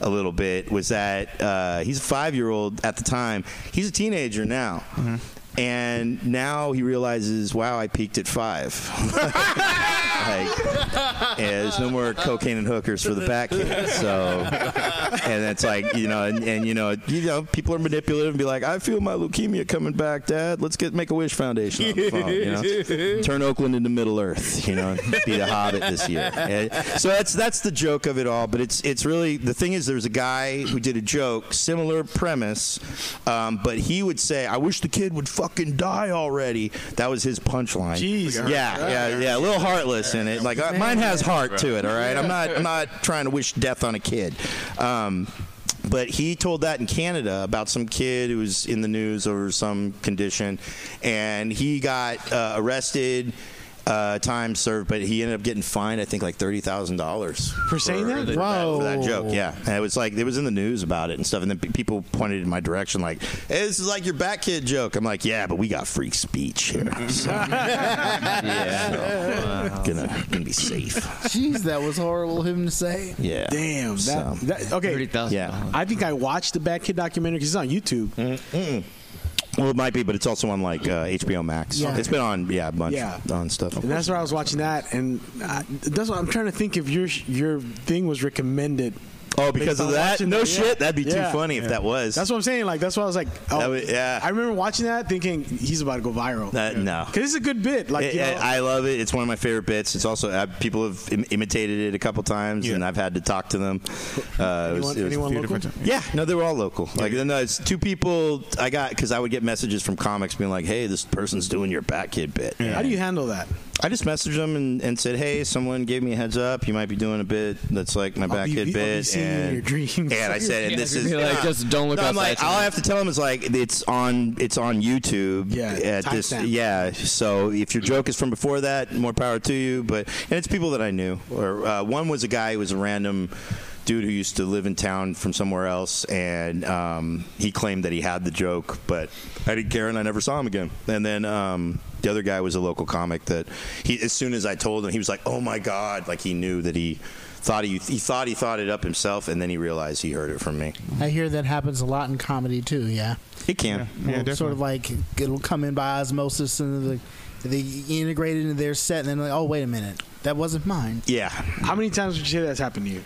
a little bit was that uh, he's a five year old at the time. He's a teenager now. And now he realizes, wow, I peaked at five. <laughs> like, yeah, there's no more cocaine and hookers for the Bat Kids. So, and it's like, you know, and, and you know, you know, people are manipulative and be like, I feel my leukemia coming back, Dad. Let's get Make a Wish Foundation on the phone. You know, <laughs> turn Oakland into Middle Earth. You know, be the Hobbit this year. And so that's that's the joke of it all. But it's it's really the thing is, there's a guy who did a joke, similar premise, um, but he would say, I wish the kid would fucking die already. That was his punchline.
Jeez.
Yeah, yeah, yeah. A little heartless in it. Like uh, mine has heart to it. All right. I'm not. I'm not trying to wish death on a kid. Um, but he told that in Canada about some kid who was in the news over some condition, and he got uh, arrested. Uh, time served, but he ended up getting fined. I think like thirty thousand dollars
For saying that?
for
Whoa.
for that joke. Yeah, and it was like it was in the news about it and stuff. And then pe- people pointed in my direction, like, "Hey, this is like your Bat Kid joke." I'm like, "Yeah, but we got free speech here, <laughs> so
Yeah.
gonna gonna be safe."
Jeez, that was horrible of him to say.
Yeah.
Damn. That,
So-
that- okay.
Thirty thousand.
Yeah.
I think I watched the Bat Kid documentary because it's on YouTube.
Well, it might be, but it's also on like uh, HBO Max.
Yeah.
It's been on, yeah, a bunch
Yeah.
on stuff.
And that's where I was watching that, and I, that's what I'm trying to think if your your thing was recommended.
Oh, because of that? No
that,
shit.
yeah.
That'd be
Yeah.
too funny if that was.
That's what I'm saying. Like that's why I was like, oh,
would- yeah.
I remember watching that, thinking he's about to go viral.
That- no.
because it's a good bit. Like
It-
you know,
I love it. It's one of my favorite bits. It's also uh, people have Im- imitated it a couple times, and I've had to talk to them. Uh, it was-
anyone,
it was-
anyone local?
Yeah, no, they were all local. Like, no, it's two people I got because I would get messages from comics being like, "Hey, this person's doing your Bat Kid bit."
How do you handle that?
I just messaged them and, and said, "Hey, someone gave me a heads up. You might be doing a bit that's like my back
be-
Kid
I'll be
bit." and,
your dreams.
and I <laughs> said, "And this is
like, just don't look
No, I'm like, all. I have to tell them is like it's on it's on YouTube.
Yeah,
at this, yeah. So if your joke is from before that, more power to you. But and it's people that I knew. Or uh, one was a guy who was a random dude who used to live in town from somewhere else, and um, he claimed that he had the joke, but I didn't care, and I never saw him again. And then. Um, the other guy was a local comic that he, as soon as I told him, he was like, "Oh my god!" Like he knew that he thought he he thought he thought it up himself, and then he realized he heard it from me.
I hear that happens a lot in comedy too. Yeah,
He can.
Yeah,
Well, sort of like it'll come in by osmosis and the, they integrate it into their set, and then like, oh wait a minute, that wasn't mine.
Yeah,
How many times would you say that's happened to you?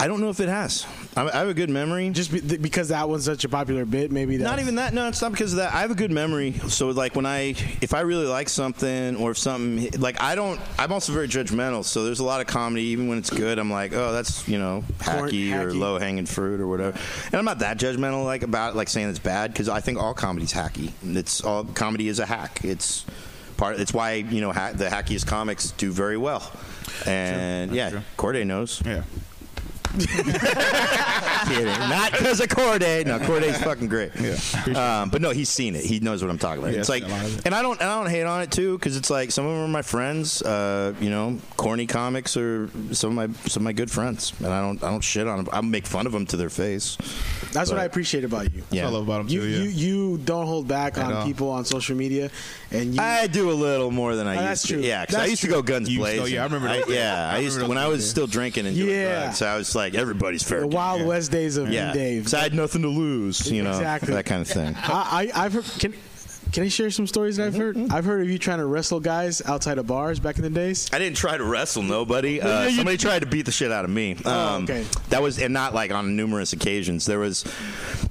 I don't know if it has. I I have a good memory.
Just be, th- because that was such a popular bit, maybe that.
not even that. No, it's not because of that. I have a good memory. So like when I, if I really like something or if something like I don't, I'm also very judgmental. So there's a lot of comedy, even when it's good. I'm like, oh, that's you know
Corn-
hacky, or
hacky.
low hanging fruit or whatever. And I'm not that judgmental like about like saying it's bad because I think all comedy's hacky. It's all comedy is a hack. It's part. It's why you know ha- the hackiest comics do very well. And yeah,
true.
Corday knows.
Yeah. <laughs>
kidding. Not because of Corday. No, Corday's fucking great. Yeah. Um, but no, he's seen it. He knows what I'm talking about.
Yeah,
it's like,
seen a lot of it.
and I don't, and I don't hate on it too, because it's like some of them are my friends. Uh, you know, corny comics are some of my some of my good friends, and I don't, I don't shit on them. I make fun of them to their face.
That's what I appreciate about you.
Yeah.
I love about him
You,
too. Yeah.
you you don't hold back
At
on
all.
people on social media, and you.
I do a little more than I
Oh,
used
that's
to. Yeah, because I used
true.
to go guns
You used
blazing.
yeah, I remember those days.
yeah,
I
I used to,
remember
when I was still drinking and doing
Yeah.
drugs. I was like, everybody's fair.
the
game.
wild west days of
yeah, So I had nothing to lose. You know,
Exactly.
that kind of thing. <laughs>
I, I I've heard. Can, can I share some stories that I've heard?
Mm-hmm.
I've heard of you trying to wrestle guys outside of bars back in the days.
I didn't try to wrestle nobody. Uh, somebody tried to beat the shit out of me. Um,
Oh, okay.
That was, and not like on numerous occasions. There was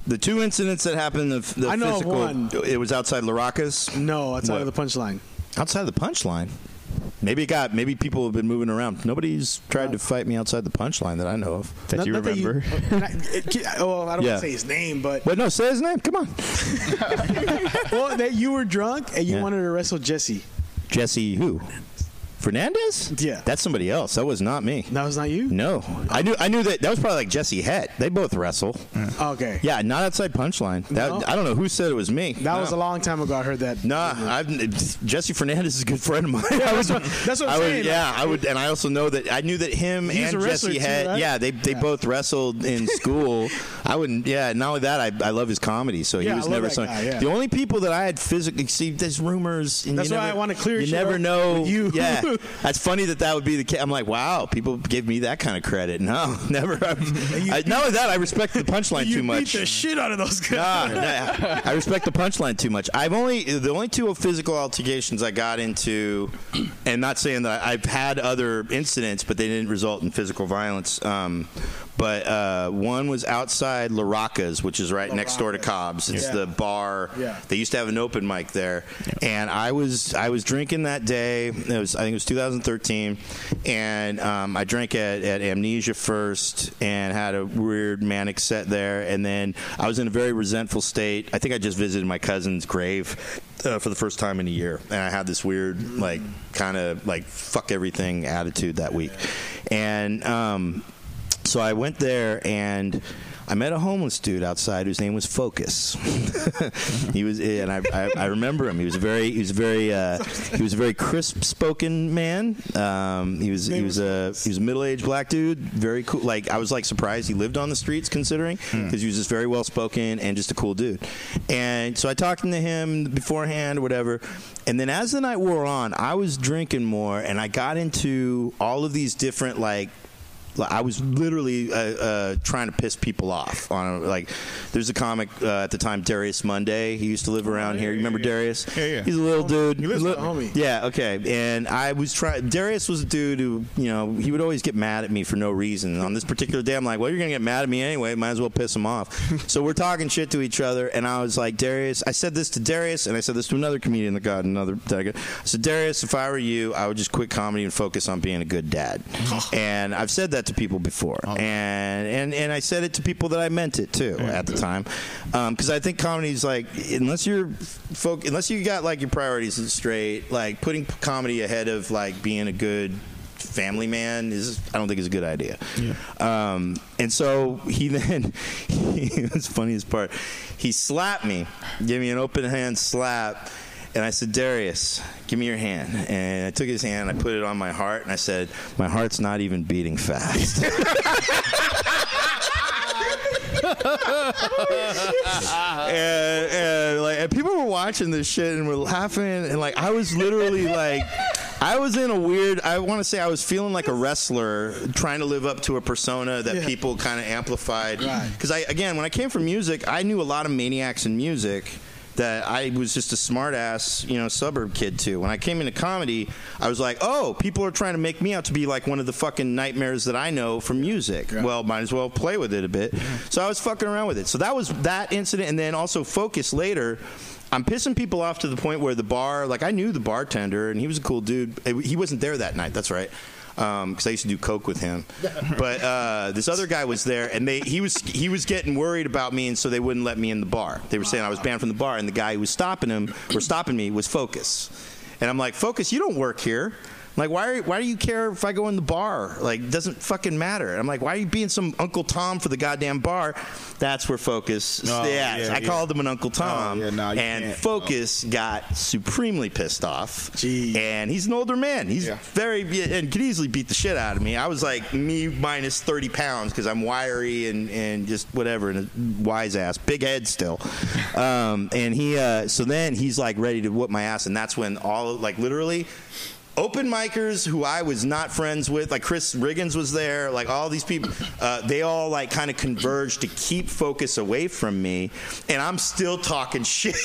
the two incidents that happened. The, the
I know
physical.
one.
It was outside Laracas.
No, outside
What?
of the punchline.
Outside of the punchline. Maybe it got. Maybe people have been moving around. Nobody's tried to fight me outside the punchline that I know of.
That
Not-
you
not
remember. <laughs>
That you, it- it- well, I don't
Yeah.
want to say his name, but
But no, say his name. Come on, <laughs>
well, that you were drunk and you
Yeah.
wanted to wrestle Jesse.
Jesse. Who? Fernandez?
Yeah.
that's somebody else. That was not me.
That was not you.
No, I knew. I knew that. That was probably like Jesse Het. They both wrestle.
Okay.
Yeah, not outside punchline. That
No?
I don't know who said it was me.
That
No.
was a long time ago. I heard that.
Nah, I've, Jesse Fernandez is a good friend of mine. I was, <laughs>
that's what I'm
I would,
saying.
Yeah, I would, and I also know that I knew that him
He's
and Jesse had.
right?
Yeah, they they
Yeah.
both wrestled in <laughs> school. I wouldn't. Yeah, not only that, I, I love his comedy. So
Yeah,
he was
I
never
guy, yeah.
The only people that I had physically see. There's rumors. And
That's why
never,
I wanna clear
You never know.
you.
Yeah, <laughs> <laughs> that's funny that that would be the case. I'm like, wow, people give me that kind of credit. No, <laughs> never. I, not only that, I respect the punchline too much.
you beat the shit out of those guys.
Nah, nah, I respect the punchline too much. I've only the only two physical altercations I got into, and not saying that I've had other incidents, but they didn't result in physical violence. Um, but uh, one was outside Laracas, which is right next door to Cobb's. It's
Yeah.
the bar.
Yeah.
They used to have an open mic there, and I was I was drinking that day. It was I think it was 2013, and um, I drank at, at Amnesia first, and had a weird manic set there, and then I was in a very resentful state. I think I just visited my cousin's grave. Uh, for the first time in a year, and I had this weird, like, kind of like fuck everything attitude that week, and um, so I went there and I met a homeless dude outside whose name was Focus. <laughs> he was, and I, I, I remember him. He was a very, he was a very, uh, he was a very crisp-spoken man. Um, he was, he was a, he was a middle-aged black dude. Very cool. Like I was like surprised he lived on the streets, considering because he was just very well-spoken and just a cool dude. And so I talked to him beforehand, or whatever. And then as the night wore on, I was drinking more, and I got into all of these different like, I was literally uh, uh, trying to piss people off. On like, there's a comic uh, at the time, Darius Monday. He used to live around here. You remember Darius?
Yeah, yeah.
He's a little dude.
He with a homie.
Yeah, okay. And I was trying. Darius was a dude who, you know, he would always get mad at me for no reason. And on this particular day, I'm like, well, you're gonna get mad at me anyway. Might as well piss him off. <laughs> so we're talking shit to each other, and I was like, Darius. I said this to Darius, and I said this to another comedian that got another. That I got. I said, Darius, if I were you, I would just quit comedy and focus on being a good dad. <laughs> and I've said that to people before, and and and I said it to people that I meant it too at the time, because I think comedy is like unless you're folk, unless you got like your priorities straight, like putting comedy ahead of like being a good family man is I don't think is a good idea. Um, and so he then <laughs> it was the funniest part. He slapped me, gave me an open hand slap. And I said, Darius, give me your hand. And I took his hand, I put it on my heart, and I said, My heart's not even beating fast. <laughs> and, and like and people were watching this shit and were laughing and like I was literally like I was in a weird I want to say I was feeling like a wrestler trying to live up to a persona that
Yeah.
people kind of amplified
Right.
cuz I again when I came from music I knew a lot of maniacs in music that I was just a smart ass, you know, suburb kid too. When I came into comedy, I was like, oh, people are trying to make me out to be like one of the fucking nightmares that I know from music. Well, might as well play with it a bit. So I was fucking around with it. So that was that incident, and then also focus later. I'm pissing people off to the point where the bar, like I knew the bartender, and he was a cool dude. He wasn't there that night. That's right. Because I used to do coke with him, but uh, this other guy was there, and they he was he was getting worried about me, and so they wouldn't let me in the bar. They were saying I was banned from the bar, and the guy who was stopping him or stopping me was Focus, and I'm like, Focus, you don't work here. Like, why? Why do you care if I go in the bar? Like, it doesn't fucking matter. I'm like, why are you being some Uncle Tom for the goddamn bar? That's where Focus.
Oh,
yeah,
yeah,
I
yeah.
called him an Uncle Tom,
Oh, yeah, nah,
and
can't.
Focus got supremely pissed off.
Jeez.
And he's an older man. He's very and could easily beat the shit out of me. I was like me minus thirty pounds because I'm wiry and and just whatever and a wise ass, big head still. Um, and he uh, so then he's like ready to whoop my ass, and that's when all like literally. Open micers who I was not friends with, like Chris Riggins was there, like all these people, uh, they all like kind of converged to keep focus away from me, and I'm still talking <laughs> shit.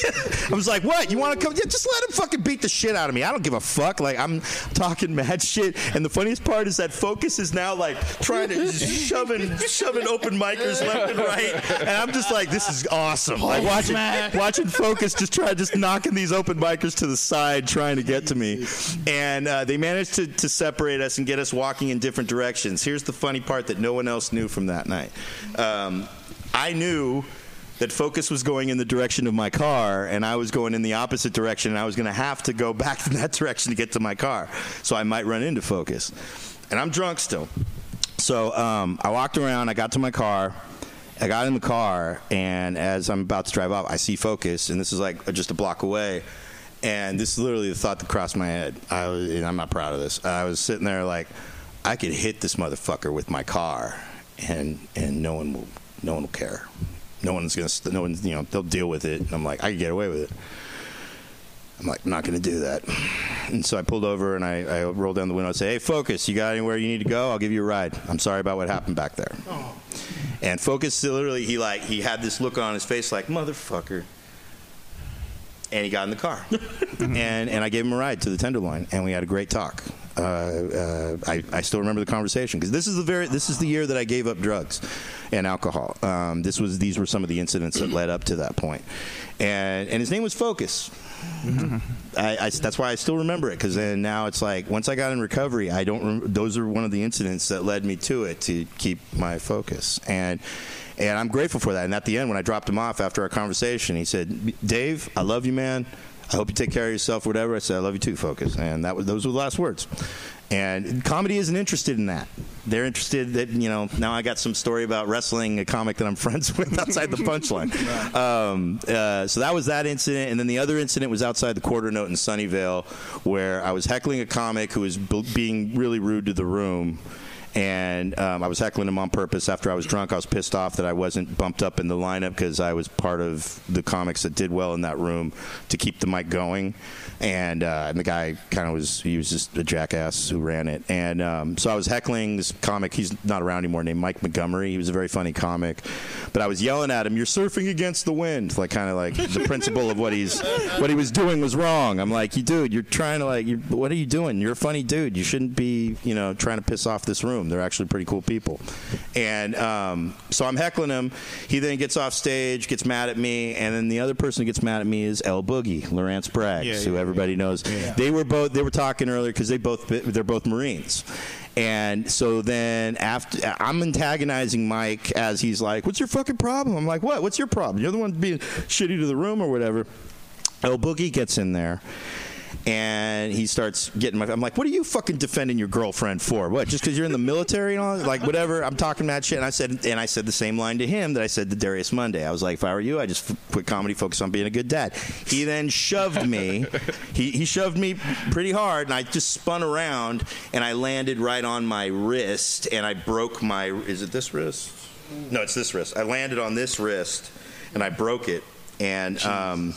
I was like, "What? You want to come? Yeah, just let him fucking beat the shit out of me. I don't give a fuck." Like I'm talking mad shit, and the funniest part is that focus is now like trying to <laughs> shoving shoving open micers left and right, and I'm just like, "This is awesome!" Like watching watching focus just try just knocking these open micers to the side, trying to get to me, and uh, they managed to, to separate us and get us walking in different directions. Here's the funny part that no one else knew from that night. Um, I knew that focus was going in the direction of my car and I was going in the opposite direction and I was going to have to go <laughs> back in that direction to get to my car. So I might run into focus. And I'm drunk still. So um, I walked around, I got to my car. I got in the car, and as I'm about to drive off, I see Focus, and this is like just a block away. And this is literally the thought that crossed my head. I was, and I'm not proud of this. I was sitting there like, I could hit this motherfucker with my car, and and no one will, no one will care. No one's gonna, no one's, you know, they'll deal with it. And I'm like, I can get away with it. I'm like, I'm not going to do that. And so I pulled over and I, I rolled down the window and said, Hey, Focus, you got anywhere you need to go? I'll give you a ride. I'm sorry about what happened back there. Oh. And Focus literally, he like, he had this look on his face like, motherfucker. And he got in the car. <laughs> and, and I gave him a ride to the Tenderloin and we had a great talk. Uh, uh, I, I still remember the conversation because this is the very this is the year that I gave up drugs and alcohol. Um, this was these were some of the incidents that led up to that point, and and his name was Focus. I, I, that's why I still remember it because then now it's like once I got in recovery, I don't. Rem- those are one of the incidents that led me to it to keep my focus and. And I'm grateful for that. And at the end, when I dropped him off after our conversation, he said, "Dave, I love you, man. I hope you take care of yourself. Whatever." I said, "I love you too, focus." And that was those were the last words. And comedy isn't interested in that. They're interested that you know. Now I got some story about wrestling a comic that I'm <laughs> friends with outside the punchline. um, uh, so that was that incident, and then the other incident was outside the Quarter Note in Sunnyvale, where I was heckling a comic who was b- being really rude to the room. And um, I was heckling him on purpose. After I was drunk, I was pissed off that I wasn't bumped up in the lineup because I was part of the comics that did well in that room to keep the mic going. And, uh, and the guy kind of was, he was just a jackass who ran it. And um, so I was heckling this comic. He's not around anymore, named Mike Montgomery. He was a very funny comic. But I was yelling at him, You're surfing against the wind. Like, kind of like the principle of what he's, what he was doing was wrong. I'm like, You dude, you're trying to, like, what are you doing? You're a funny dude. You shouldn't be, you know, trying to piss off this room. They're actually pretty cool people. And um, so I'm heckling him. He then gets off stage, gets mad at me, and then the other person who gets mad at me is El Boogie, Lawrence Braggs,
Yeah,
who
yeah,
everybody knows. They were both. They were talking earlier because they both they're both Marines. And so then after I'm antagonizing Mike as he's like, "What's your fucking problem?" I'm like, "What? What's your problem? You're the one being shitty to the room or whatever." El Boogie gets in there. And he starts getting my. I'm like, what are you fucking defending your girlfriend for? What? Just because you're in the military and all? Like whatever. I'm talking mad shit. And I said, and I said the same line to him that I said to Darius Monday. I was like, if I were you, I just f- quit comedy, focus on being a good dad. He then shoved me. he he shoved me pretty hard, and I just spun around and I landed right on my wrist, and I broke my. Is it this wrist? No, it's this wrist. I landed on this wrist, and I broke it, and um,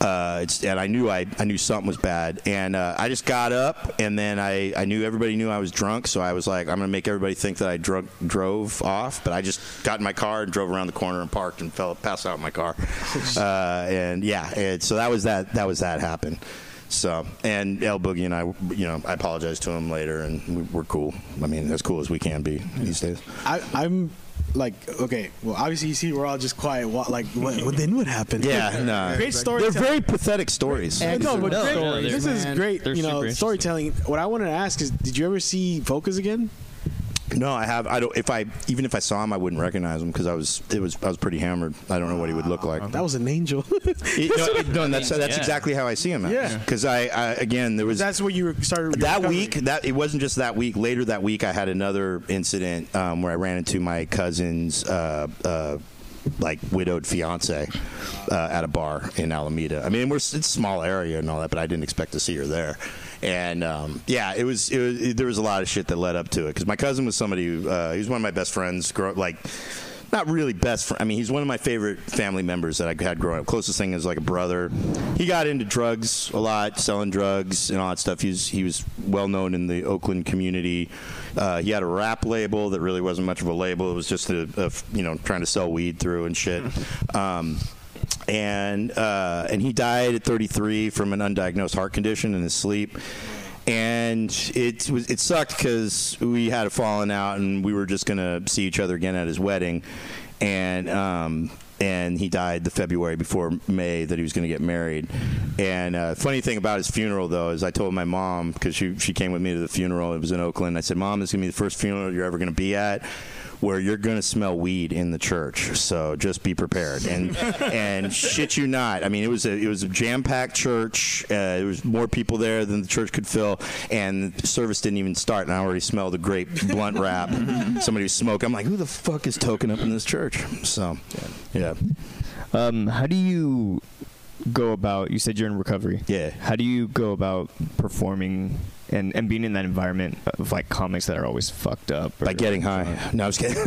uh, it's, and I knew I, I knew something was bad, and uh, I just got up, and then I, I knew everybody knew I was drunk, so I was like, I'm gonna make everybody think that I drunk, drove off, but I just got in my car and drove around the corner and parked and fell passed out in my car, <laughs> uh, and yeah, and so that was that that was that happened. So and El Boogie and I, you know, I apologized to him later, and we, we're cool. I mean, as cool as we can be these days.
I, I'm like, okay, well, obviously you see we're all just quiet. What, like, what, what then what happened?
Yeah, <laughs> no,
Great story.
They're very pathetic stories.
I know, but
No,
great,
no, they're-
this is great.
they're
You know, storytelling. What I wanted to ask is, did you ever see Focus again?
No, I have. I don't. If I even if I saw him, I wouldn't recognize him because I was. It was. I was pretty hammered. I don't know what he would look like.
That was an angel. <laughs>
It- no, it- no, and that's that's
Yeah.
exactly how I see him.
Yeah.
Because I, I again there was
That's where you started your
that
recovery.
week that it wasn't just that week later that week i had another incident um, where i ran into my cousin's uh, uh, like widowed fiance uh, at a bar in alameda i mean we're it's a small area and all that but i didn't expect to see her there and um, yeah it was, it was there was a lot of shit that led up to it because my cousin was somebody who uh, he was one of my best friends grow, like not really best friend. I mean, he's one of my favorite family members that I had growing up. Closest thing is like a brother. He got into drugs a lot, selling drugs and all that stuff. He was he was well known in the Oakland community. Uh, he had a rap label that really wasn't much of a label. It was just a, a you know trying to sell weed through and shit. Um, and uh, and he died at 33 from an undiagnosed heart condition in his sleep. And it was it sucked because we had a falling out, and we were just gonna see each other again at his wedding, and um, and he died the February before May that he was going to get married. And uh, funny thing about his funeral though is I told my mom because she she came with me to the funeral. It was in Oakland. I said, "Mom, this is gonna be the first funeral you're ever gonna be at." Where you're gonna smell weed in the church, so just be prepared. And <laughs> and shit you not, I mean it was a it was a jam packed church. Uh, there was more people there than the church could fill, and the service didn't even start, and I already smelled the grape blunt wrap. <laughs> Somebody was smoking. I'm like, who the fuck is token up in this church? So, yeah.
Um, how do you go about? You said you're in recovery.
Yeah.
How do you go about performing and, and being in that environment of like comics that are always fucked up? or-
by getting high. No, I was kidding. <laughs>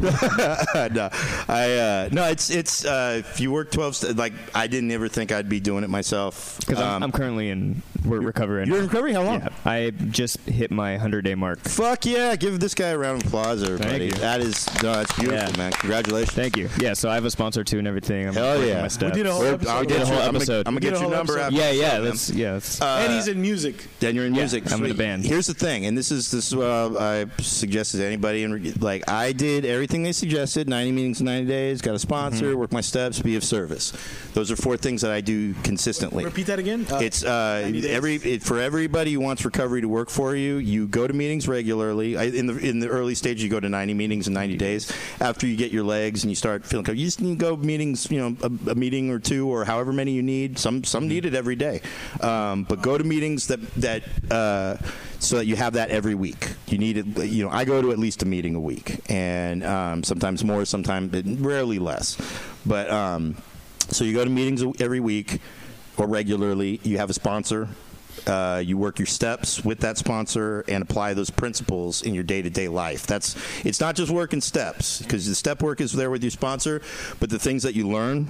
no, I uh, no. It's it's uh, if you work twelve. St- like I didn't ever think I'd be doing it myself.
Because I'm,
Um,
I'm currently in we're recovering.
you're in recovery. How long?
Yeah, I just hit my 100 day mark.
Fuck yeah! Give this guy a round of applause, everybody.
you.
That is no, that's beautiful,
Yeah.
man. Congratulations.
Thank you. Yeah, so I have a sponsor too and everything. I'm
Hell yeah.
my
We
steps.
did a whole
We're-
episode.
I'll
We
get
did a
you.
whole
I'm gonna,
episode.
I'm gonna
did
get your number
episode.
after.
Yeah, yeah.
show, man.
Yeah. Let's,
and he's in music.
Then you're in
Yeah,
music.
I'm in a band.
Here's the thing, and this is this is what I suggested to anybody. And like I did everything they suggested: 90 meetings 90 days. Got a sponsor, work my steps, be of service. Those are four things that I do consistently.
Repeat that again. Uh,
It's uh, every it, for everybody who wants recovery to work for you. You go to meetings regularly. I, in the in the early stage, you go to 90 meetings in 90 days. After you get your legs and you start feeling, good, you just need to go meetings. You know, a, a meeting or two or however many you need. Some some need it every day, um, but go to meetings that that. Uh, so that you have that every week. You need it. You know, I go to at least a meeting a week, and um, sometimes more, sometimes rarely less. But um, so you go to meetings every week or regularly. You have a sponsor. Uh, you work your steps with that sponsor and apply those principles in your day-to-day life. That's it's not just working steps because the step work is there with your sponsor, but the things that you learn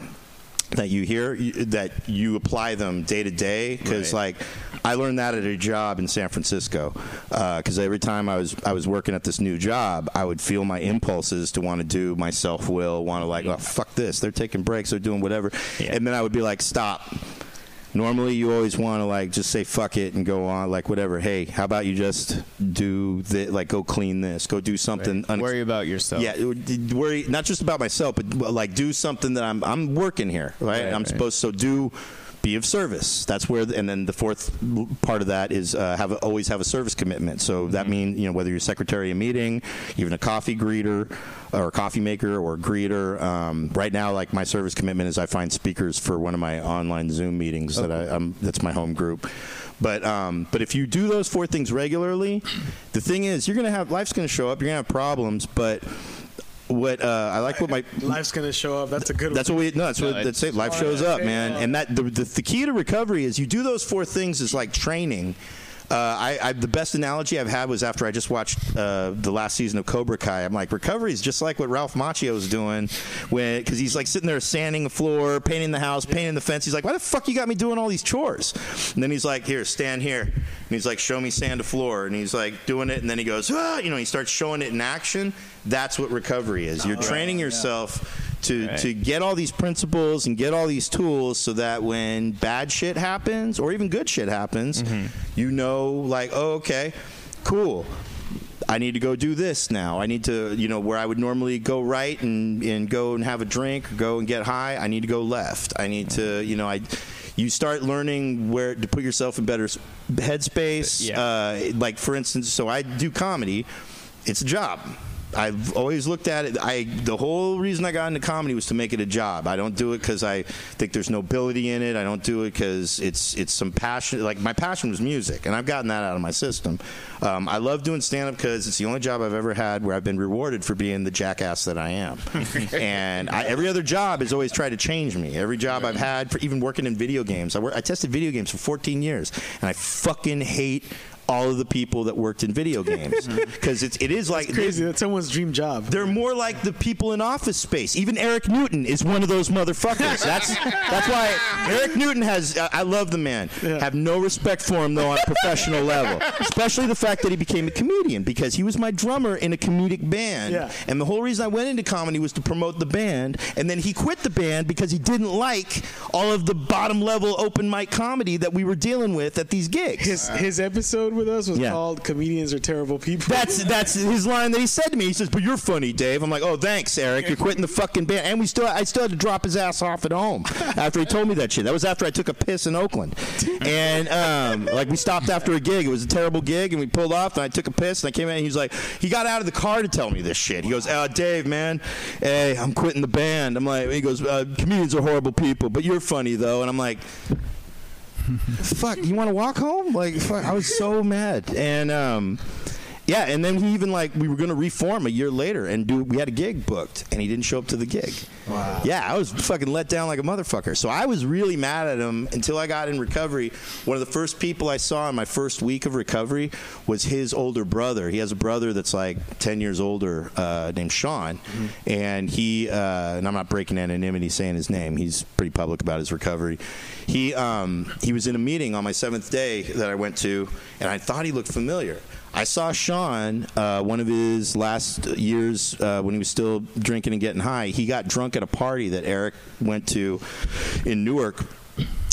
that you hear that you apply them day to day? Because like I learned that at a job in San Francisco uh, because every time I was I was working at this new job I would feel my impulses to want to do my self will want to like mm-hmm. oh fuck this they're taking breaks they're doing whatever.
Yeah.
and then I would be like stop normally you always want to like just say fuck it and go on like whatever hey how about you just do the like go clean this go do something unex-
Worry about yourself.
yeah, worry not just about myself, but like do something that I'm I'm working here, right?
Right,
I'm
right.
supposed so do be of service. That's where, and then the fourth part of that is uh, have always have a service commitment. So that
Mm-hmm.
means you know whether you're secretary of meeting, even a coffee greeter, or a coffee maker, or greeter. Um, right now, like my service commitment is I find speakers for one of my online Zoom meetings that I, I'm, that's my home group. But um, but if you do those four things regularly, the thing is you're gonna have life's gonna show up. You're gonna have problems, but what uh, I like what my
Life's gonna show up. That's a good.
that's
one.
what we no. That's what
No,
that's it. Life shows up,
okay,
man. And that the, the the key to recovery is you do those four things is like training. Uh, I, I the best analogy I've had was after I just watched uh, the last season of Cobra Kai. I'm like recovery is just like what Ralph Macchio's doing when because he's like sitting there sanding the floor, painting the house, painting the fence. He's like, why the fuck you got me doing all these chores? And then he's like, here, stand here. And he's like, show me sand the floor. And he's like doing it, and then he goes, ah, you know, he starts showing it in action. That's what recovery is. You're training yourself to
Right.
to get all these principles and get all these tools so that when bad shit happens or even good shit happens, you know, like, oh, okay, cool. I need to go do this now. I need to, you know, where I would normally go right and, and go and have a drink, or go and get high. I need to go left. I need to, you know, I. You start learning where to put yourself in better headspace.
Yeah.
Uh, like for instance, so I do comedy, it's a job. I've always looked at it. I the whole reason I got into comedy was to make it a job. I don't do it because I think there's nobility in it. I don't do it because it's it's some passion. Like my passion was music, and I've gotten that out of my system. Um, I love doing stand up because it's the only job I've ever had where I've been rewarded for being the jackass that I am. <laughs> and I, every other job has always tried to change me. Every job I've had, for even working in video games, I, work, I tested video games for 14 years, and I fucking hate all of the people that worked in video games <laughs> mm-hmm. because it's it is like
Crazy. That's someone's dream job.
they're more like the people in Office Space. Even Eric Newton is one of those motherfuckers. That's that's why Eric Newton has. I I love the man. Have no respect for him though on a professional level. Especially the fact that he became a comedian because he was my drummer in a comedic band.
Yeah.
And the whole reason I went into comedy was to promote the band. And then he quit the band because he didn't like all of the bottom level open mic comedy that we were dealing with at these gigs.
His his episode with us was
Yeah.
called "Comedians Are Terrible People."
That's <laughs> that's his line that he said to me. He says, "But you're funny, Dave." I'm like, "Oh, thanks, Eric. You're quitting the fucking band." And we still, I still had to drop his ass off at home <laughs> after he told me that shit. That was after I took a piss in Oakland, and um, like we stopped after a gig. It was a terrible gig, and we pulled off. And I took a piss, and I came in. and He was like, he got out of the car to tell me this shit. He goes, uh, "Dave, man, hey, I'm quitting the band." I'm like, he goes, uh, "Comedians are horrible people, but you're funny though." And I'm like fuck, you want to walk home? Like, fuck, I was so mad. And, um, yeah, and then he even like we were going to reform a year later and do. We had a gig booked, and he didn't show up to the gig. Wow. Yeah, I was fucking let down like a motherfucker. So I was really mad at him until I got in recovery. One of the first people I saw in my first week of recovery was his older brother. He has a brother that's like ten years older, uh, named Sean, and he. Uh, and I'm not breaking anonymity saying his name. He's pretty public about his recovery. He um, he was in a meeting on my seventh day that I went to, and I thought he looked familiar. I saw Sean uh, one of his last years uh, when he was still drinking and getting high. He got drunk at a party that Eric went to in Newark.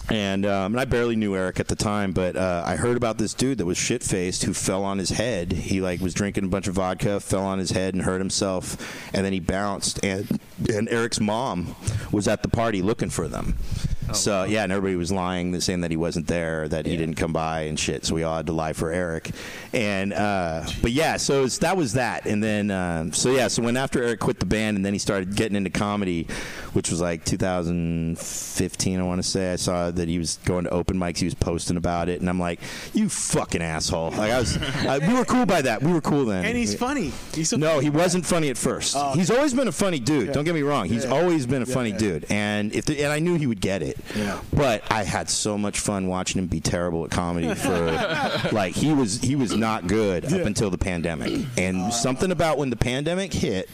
And, um, and I barely knew Eric at the time, but uh, I heard about this dude that was shit faced who fell on his head. He like was drinking a bunch of vodka, fell on his head, and hurt himself, and then he bounced. And and Eric's mom was at the party looking for them. So yeah, and everybody was lying, saying that he wasn't there, that he didn't come by and shit. So we all had to lie for Eric. And uh, but yeah, so that was that. And then uh, so yeah, so when after Eric quit the band and then he started getting into comedy, which was like 2015, I want to say. I saw that he was going to open mics. He was posting about it, and I'm like, you fucking asshole. Like I was, I, we were cool by that. We were cool then.
and he's funny. He's so
No, he wasn't funny at first.
Oh,
He's always been a funny dude.
Yeah.
Don't get me wrong. He's
Yeah.
always been a
Yeah,
funny
yeah.
dude, and if the, and I knew he would get it.
Yeah.
But I had so much fun watching him be terrible at comedy for <laughs> like he was he was not good up until the pandemic, and uh. something about when the pandemic hit,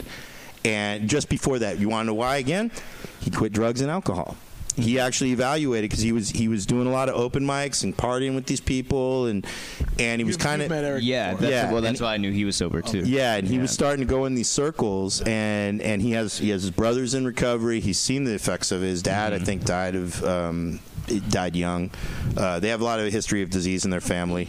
and just before that, you want to know why again? He quit drugs and alcohol. He actually evaluated because he was he was doing a lot of open mics and partying with these people, and and he was
You've-
kind of
Yeah,
before.
that's,
Yeah,
well,
and-
that's why I knew he was sober too.
yeah, and he was starting to go in these circles, and and he has he has his brothers in recovery. He's seen the effects of it. his dad. I think died of um, died young. Uh, they have a lot of history of disease in their family.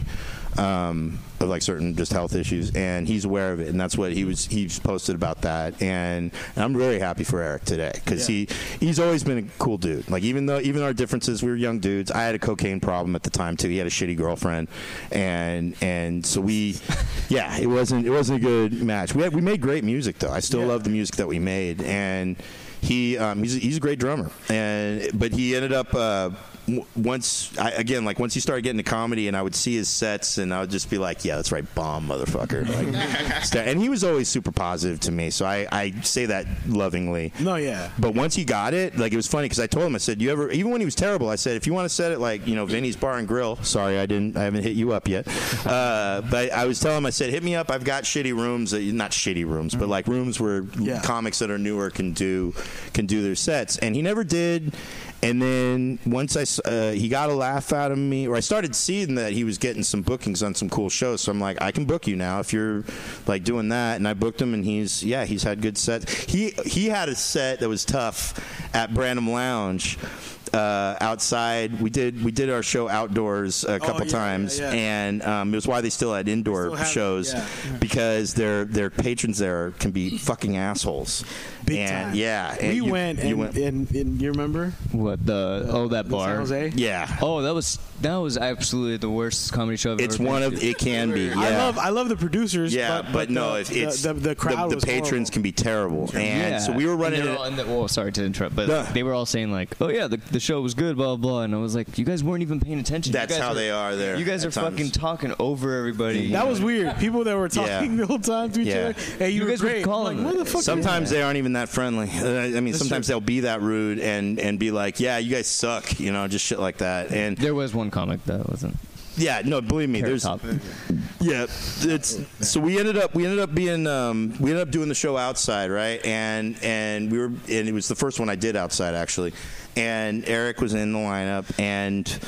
Um, of like certain just health issues, and he's aware of it, and that's what he was. He's posted about that, and, and I'm very happy for Eric today because
Yeah.
he he's always been a cool dude. Like even though even our differences, we were young dudes. I had a cocaine problem at the time too. He had a shitty girlfriend, and and so we, <laughs> yeah, it wasn't it wasn't a good match. We had, we made great music though. I still
Yeah.
love the music that we made, and he um, he's a, he's a great drummer, and but he ended up. Uh, once I, again, like once he started getting to comedy, and I would see his sets, and I would just be like, "Yeah, that's right, bomb, motherfucker." <laughs> Like, and he was always super positive to me, so I, I say that lovingly.
No, yeah.
But once he got it, like it was funny because I told him, I said, "You ever?" Even when he was terrible, I said, "If you want to set it like you know Vinny's Bar and Grill." Sorry, I didn't. I haven't hit you up yet. <laughs> Uh, but I was telling him, I said, "Hit me up. I've got shitty rooms. That, not shitty rooms, but like rooms where
Yeah.
comics that are newer can do can do their sets." And he never did. And then once I uh, he got a laugh out of me, or I started seeing that he was getting some bookings on some cool shows. So I'm like, I can book you now if you're like doing that. And I booked him, and he's yeah, he's had good sets. He he had a set that was tough at Branham Lounge. Uh, outside. We did we did our show outdoors a couple
Oh, yeah,
times,
yeah, yeah.
and um, it was why they still had indoor
still have-
shows
yeah.
because their their patrons there can be fucking assholes.
Big
and,
time.
Yeah, and
we
you-
went,
you
and,
went-
and, and you remember
What the? oh, that bar.
San Jose?
yeah.
Oh, that was that was absolutely the worst comedy show I've
It's
ever been
one of
to.
it can be. <laughs> Yeah.
I love I love the producers.
yeah,
but,
but, no,
the,
it's
the, the, the crowd
the,
was
patrons
horrible.
can be terrible, and
yeah.
so we were running.
And they're
it-
all- and the- well, sorry to interrupt, but
No.
they were all saying like, "Oh yeah, the, the show was good," blah blah blah, and I was like, "You guys weren't even paying attention." You
That's
guys
how
were-
they are there
You guys are
times.
fucking talking over everybody.
That was weird. People that were talking
Yeah.
the whole time to each
Yeah.
other. Hey, you,
You
were
guys were calling
like, the fuck?
Sometimes they aren't even that friendly. <laughs> I mean,
That's
sometimes
true.
they'll be that rude and and be like, "Yeah, you guys suck," you know, just shit like that. And
There was one comic that wasn't.
Yeah, no, believe me,
Carrot
there's
Top.
yeah, it's so we ended up we ended up being um, we ended up doing the show outside, right? And and we were and it was the first one I did outside actually, and Eric was in the lineup and.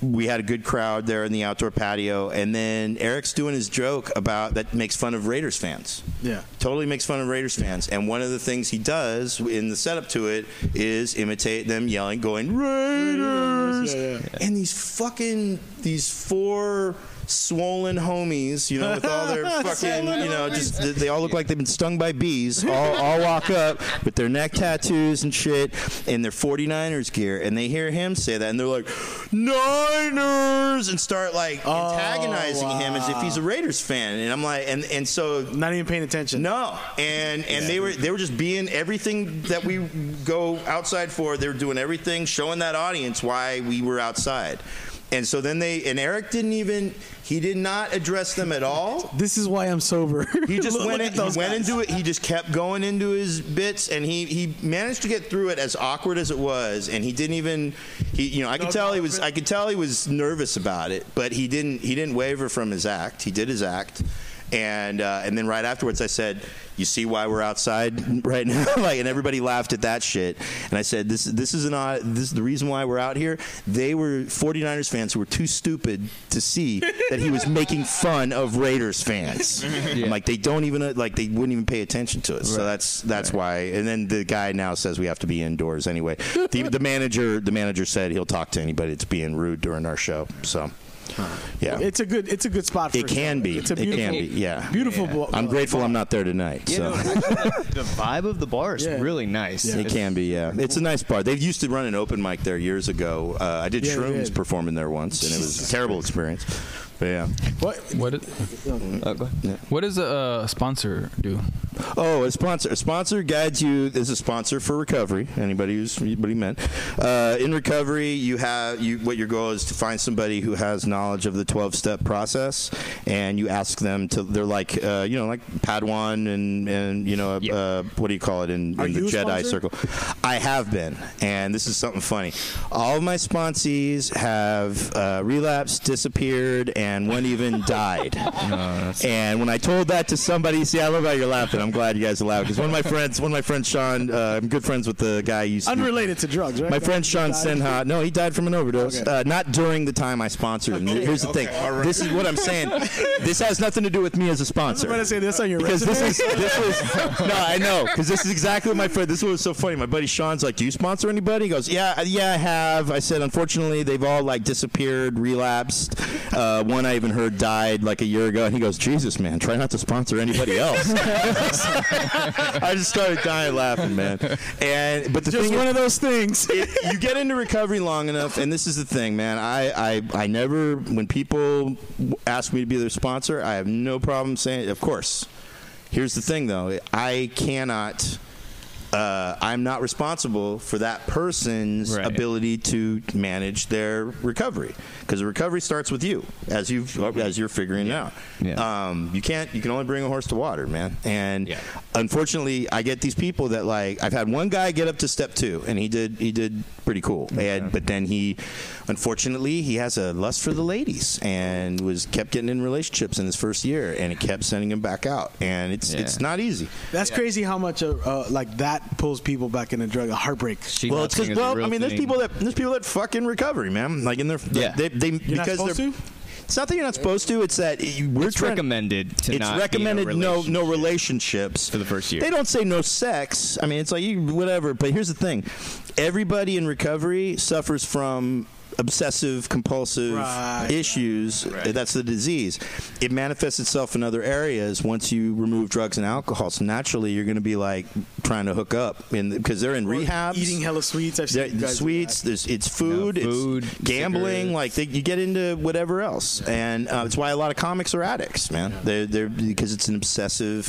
We had a good crowd there in the outdoor patio, and then Eric's doing his joke about that makes fun of Raiders fans
Yeah.
totally makes fun of Raiders fans. And one of the things he does in the setup to it is imitate them yelling, going Raiders,
Yeah, yeah.
and these fucking these four swollen homies, you know, with all their <laughs> fucking, you know, just they- all look like they've been stung by bees. All, all walk up with their neck tattoos and shit, in their 49ers gear, and they hear him say that, and they're like Niners, and start like
Oh,
antagonizing him as if he's a Raiders fan. And I'm like, and and so
Not even paying attention.
no, and and they were they were just being everything that we go outside for. They were doing everything, showing that audience why we were outside. And so then they and Eric didn't even he did not address them at all.
This is why I'm sober.
He just <laughs>
Look
went
at
in, he
those
went
guys.
into it. He just kept going into his bits, and he he managed to get through it as awkward as it was. And he didn't even he you know I could
No
tell he was. I could tell he was nervous about it, but he didn't he didn't waver from his act. He did his act, and uh, and then right afterwards I said, "You see why we're outside <laughs> right now?" <laughs> like, and everybody laughed at that shit. And I said, "This this is an odd, this is the reason why we're out here." They were 49ers fans who were too stupid to see <laughs> that he was making fun of Raiders fans. I'm like, they don't even uh, like they wouldn't even pay attention to it. So that's that's why. And then the guy now says we have to be indoors anyway. The, the manager the manager said he'll talk to anybody that's being rude during our show. So. Yeah,
It's a good. It's a good spot. For
it can be.
It's a
It can be. Yeah.
Beautiful. bo-
I'm
uh,
grateful I'm not there tonight.
You
so.
know, the, the vibe of the bar is
Yeah.
really nice.
Yeah.
It can be, yeah. It's a nice bar. They used to run an open mic there years ago. Uh, I did
Yeah,
shrooms
did.
performing there once, and it was a terrible experience. But yeah.
What?
What is,
go
what does a uh, sponsor do?
Oh, a sponsor. A sponsor guides you. Is a sponsor for recovery. Anybody who's anybody meant. Uh, in recovery, you have you. What your goal is to find somebody who has knowledge of the twelve step process, and you ask them to. They're like uh, you know like Padawan and and you know
Yeah.
uh, what do you call it in,
Are
in the
you a
Jedi
sponsor?
circle. I have been, and this is something funny. All of my sponsees have uh, relapsed, disappeared, and one even <laughs> died. and when I told that to somebody, see, I love how you're laughing. I'm glad you guys are laughing because one of my <laughs> friends, one of my friends, Sean, uh, I'm good friends with the guy you used to
Unrelated to drugs, right?
my friend Sean Sinha. No, he died from an overdose.
Okay.
Uh, not during the time I sponsored him. Here's the thing. This is what I'm saying. This has nothing to do with me as a
I was
sponsor.
about to say this on your
Because this is this was no, I know because this is exactly what my friend. This was so funny. My buddy Sean's like, "Do you sponsor anybody?" He goes, "Yeah, uh, yeah, I have." I said, "Unfortunately, they've all like disappeared, relapsed. Uh, one I even heard died like a year ago." And he goes, "Jesus, man, try not to sponsor anybody else." <laughs> I just started dying laughing, man. And but the
Just one
is,
of those things. <laughs>
it, you get into recovery long enough, and this is the thing, man. I, I, I never, when people ask me to be their sponsor, I have no problem saying, of course. Here's the thing, though. I cannot. Uh, I'm not responsible for that person's
Right.
ability to manage their recovery because the recovery starts with you as you as you're figuring it out.
Yeah.
Um, you can't. You can only bring a horse to water, man. And
Yeah.
unfortunately, I get these people that like. I've had one guy get up to step two, and he did. He did pretty cool. And, but then he, unfortunately, he has a lust for the ladies, and was kept getting in relationships in his first year, and it kept sending him back out. And it's
Yeah.
it's not easy.
That's crazy how much uh, like that pulls people back into drug. A heartbreak.
She
well, it's because
seeing it as a
well, I mean, there's
thing.
people that there's people that fuck in recovery, man. Like in their
Yeah.
they, they
You're not
because
supposed
they're.
to.
It's not that you're not supposed to. It's that we're
It's
trying-
recommended to
it's
not be in a
recommended no no relationships
for the first year.
They don't say no sex. I mean, it's like you whatever. But here's the thing: everybody in recovery suffers from obsessive compulsive
Right.
issues that's the disease it manifests itself in other areas once you remove drugs and alcohol so naturally you're going to be like trying to hook up in because they're in rehab
Eating hella sweets. I've seen
there-
you
sweets. There's it's food,
Yeah, food,
it's gambling.
cigarettes.
Like they, you get into whatever else, and uh, it's why a lot of comics are addicts, man. They're, they're because it's an obsessive,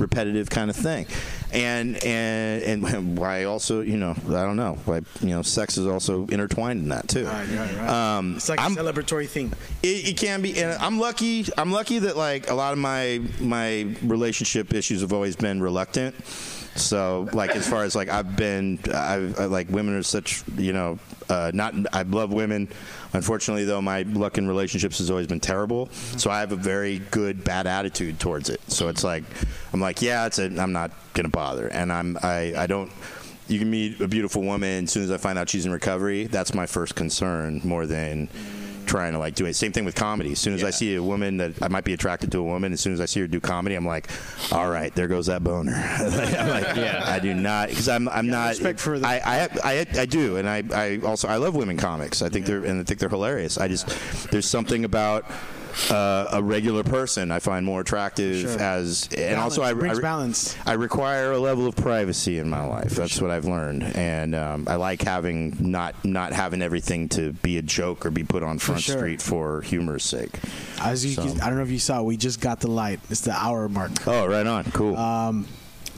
repetitive kind of thing, and and and <laughs> why also you know I don't know why you know sex is also intertwined in that too.
Right, right, right.
Um,
It's like
I'm-
a celebratory thing.
it, it can be, and I'm lucky. I'm lucky that like a lot of my my relationship issues have always been reluctant. So like as far as like I've been, I've I, like women are such you know uh, not I love women. Unfortunately though, my luck in relationships has always been terrible. So I have a very good bad attitude towards it. So it's like I'm like yeah, it's a, I'm not gonna bother, and I'm I I don't you can meet a beautiful woman as soon as I find out she's in recovery. That's my first concern more than trying to like do it. Same thing with comedy. As soon as I see a woman that I might be attracted to a woman, as soon as I see her do comedy, I'm like, all right, there goes that boner. Like, <laughs> I'm like,
Yeah.
I do not because I'm I'm not.
respect for the-
I, I I I do, and I I also I love women comics. I think they're and I think they're hilarious. I just there's something about. Uh, a regular person I find more attractive
Sure.
as, and also I,
brings
I,
balance.
I require a level of privacy in my life. That's what I've learned, and um, I like having not not having everything to be a joke or be put on Front
sure.
Street for humor's sake.
As you,
So-
I don't know if you saw, we just got the light. It's the hour mark.
Oh, right on, cool.
Um,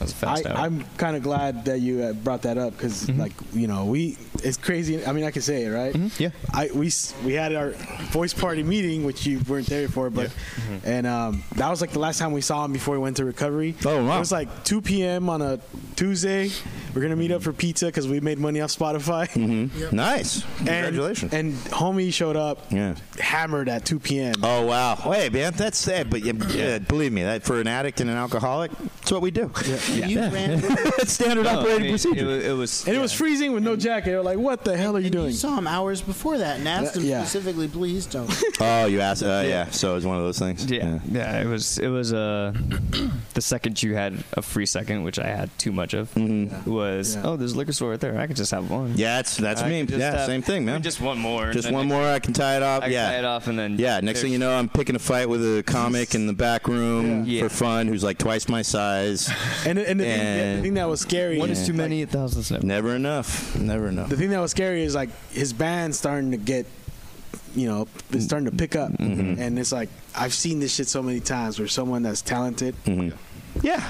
That's a
I,
fast out.
I'm kind of glad that you uh, brought that up because,
Mm-hmm.
like, you know, we it's crazy. I mean, I can say it, right?
Yeah.
I we we had our voice party meeting, which you weren't there for, but and um, that was like the last time we saw him before he went to recovery.
Oh, wow.
It was like 2 p.m. on a Tuesday. We're gonna meet up for pizza because we made money off Spotify.
Mm-hmm. Nice, congratulations.
And homie showed up
yeah.
hammered at 2 p.m.
Oh wow! Wait, man, that's sad. But yeah, yeah, believe me, that for an addict and an alcoholic, that's what we do.
You ran, <laughs>
standard
No, I
operating
mean,
procedure.
It was, it was
And it was freezing with no jacket. They were like, "What the hell are you
and
doing?"
you saw him hours before that and asked him
Yeah.
specifically, please don't. <laughs>
oh, you asked? Uh, yeah. So it was one of those things.
Yeah, yeah, it was it was uh <clears throat> the second you had a free second, which I had too much of, was
Yeah.
oh, there's a liquor store right there. I could just have one.
Mm-hmm. Yeah, that's that's
I
me.
could just
Yeah,
have-
same thing, man.
Just one more. and
Just
then
one more, I can tie it off.
I can
yeah,
tie it off, and then
Yeah, next thing you know, I'm picking a fight with a comic in the back room
Yeah.
for fun who's like twice my size.
And, and the, thing, the thing that was scary.
one is too many. A thousand's never.
Never enough. Never enough.
The thing that was scary is like his band starting to get, you know, it's starting to pick up,
Mm-hmm.
and it's like I've seen this shit so many times where someone that's talented.
Mm-hmm. Yeah.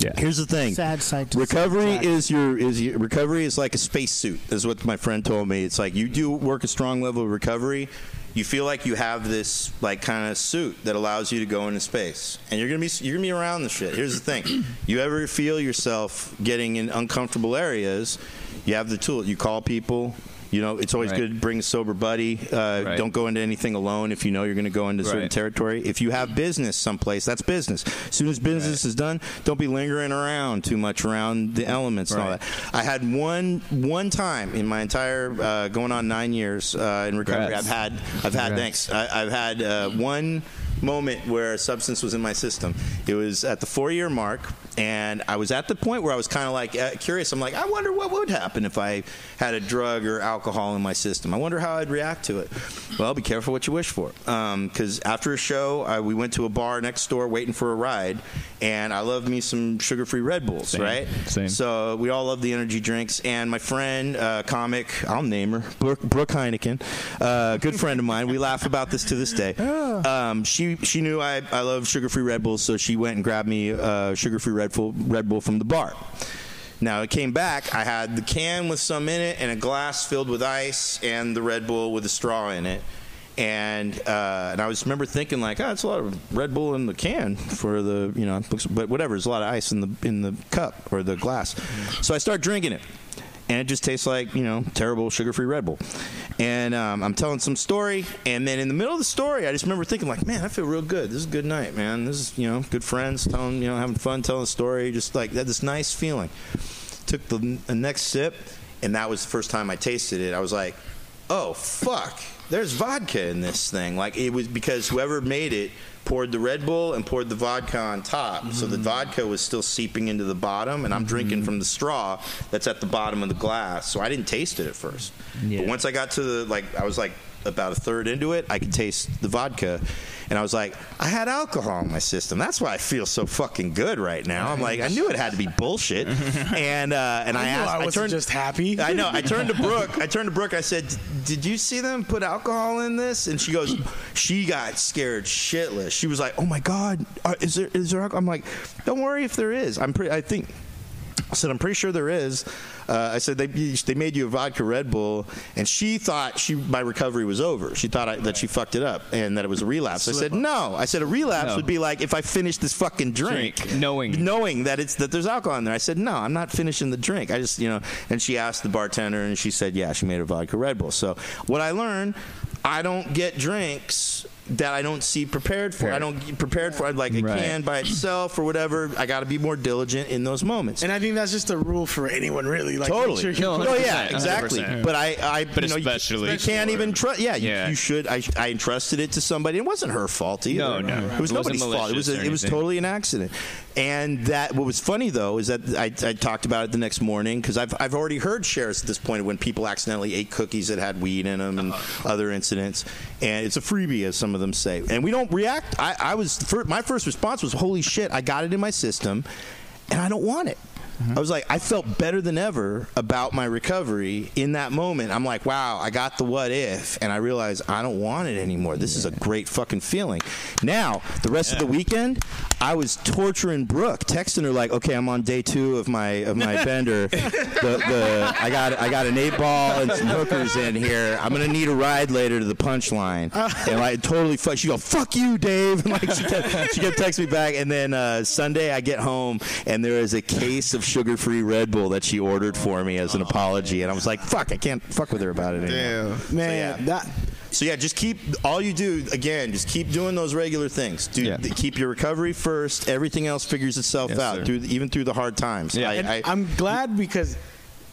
Yeah.
Here's the thing.
Sad sight to
Recovery
see.
is your is your, recovery is like a spacesuit. Is what my friend told me. It's like you do work a strong level of recovery. You feel like you have this like kind of suit that allows you to go into space, and you're gonna be you're gonna be around the shit. Here's the thing: you ever feel yourself getting in uncomfortable areas, you have the tool. You call people. You know, it's always
Right.
good to bring a sober buddy. Uh,
Right.
Don't go into anything alone if you know you're going to go into certain
Right.
territory. If you have business someplace, that's business. As soon as business is done, don't be lingering around too much around the elements and all that. I had one one time in my entire uh, going on nine years uh, in recovery.
Congrats.
I've had I've had
Congrats.
thanks. I, I've had uh, one moment where a substance was in my system. It was at the four year mark, and I was at the point where I was kind of like uh, curious. I'm like, I wonder what would happen if I had a drug or alcohol in my system. I wonder how I'd react to it. Well, be careful what you wish for, because after a show, I, we went to a bar next door waiting for a ride, and I love me some sugar free Red Bulls,
Same.
right?
Same.
So we all love the energy drinks, and my friend, uh, comic, I'll name her, Brooke, Brooke Heineken, uh, good friend of mine. We laugh about this to this day. <laughs> Um, she she knew I, I love sugar free Red Bulls, so she went and grabbed me a sugar free Red Bull Red Bull from the bar. Now it came back. I had the can with some in it, and a glass filled with ice, and the Red Bull with a straw in it. And uh, and I was remember thinking like, oh, that's a lot of Red Bull in the can for the you know, but whatever. There's a lot of ice in the in the cup or the glass. So I start drinking it, and it just tastes like you know terrible sugar-free Red Bull. And um, I'm telling some story, and then in the middle of the story, I just remember thinking like, man, I feel real good. This is a good night, man. This is you know good friends telling you know having fun telling a story, just like that. This nice feeling. Took the, the next sip, and that was the first time I tasted it. I was like, oh fuck there's vodka in this thing. Like it was because whoever made it poured the Red Bull and poured the vodka on top. So the vodka was still seeping into the bottom, and I'm drinking from the straw that's at the bottom of the glass. So I didn't taste it at first. But once I got to the like, I was like about a third into it, I could taste the vodka. And I was like, I had alcohol in my system. That's why I feel so fucking good right now. I'm like, I knew it had to be bullshit. <laughs> And uh, and I,
I
asked,
I
I turned
just happy. <laughs>
I know. I turned to Brooke. I turned to Brooke. I said, "Did you see them put alcohol in this?" And she goes, <clears throat> she got scared shitless. She was like, "Oh my god, uh, is there is there?" alcohol?" I'm like, "Don't worry if there is. I'm pretty. I think." I said, I'm pretty sure there is. Uh, I said they they made you a vodka Red Bull, and she thought she my recovery was over. She thought I, that she fucked it up and that it was a relapse. I said no. I said a relapse
No.
would be like if I finished this fucking drink,
Drink, knowing.
knowing that it's that there's alcohol in there. I said no, I'm not finishing the drink. I just you know. And she asked the bartender, and she said yeah, she made a vodka Red Bull. So what I learned, I don't get drinks that I don't see prepared for. I don't get prepared for I'm like a
Right.
can by itself or whatever. I got to be more diligent in those moments.
And I think that's just a rule for anyone, really. Like, make
Totally.
sure you
No,
Oh yeah, exactly.
100%.
But I, I,
But
you know, you-
especially
you, can't
for-
even trust. Yeah, you,
Yeah.
you should. I, I entrusted it to somebody. It wasn't her fault either.
No, no.
It was
It
nobody's fault. It was. A, it was totally an accident. And that what was funny though is that I, I talked about it the next morning because I've I've already heard shares at this point when people accidentally ate cookies that had weed in them and uh-huh. other incidents. And it's a freebie, as some of them say. And we don't react. I, I was my first response was, "Holy shit! I got it in my system, and I don't want it." I was like, I felt better than ever about my recovery in that moment. I'm like, wow, I got the what if, and I realized I don't want it anymore. This is a great fucking feeling. Now, the rest of the weekend, I was torturing Brooke, texting her like, okay, I'm on day two of my of my <laughs> bender. The, the I got I got an eight ball and some hookers in here. I'm gonna need a ride later to the punchline. And I totally fuck. She go, fuck you, Dave. And <laughs> like she kept she kept texting me back. And then uh, Sunday I get home and there is a case of sugar-free Red Bull that she ordered for me as an apology. And I was like, fuck, I can't fuck with her about it anymore.
Damn.
man,
yeah.
that
So yeah, just keep all you do again. Just keep doing those regular things. Do
Yeah.
keep your recovery first. Everything else figures itself
Yes,
out
sir.
through even through the hard times.
Yeah.
I, I,
I'm glad because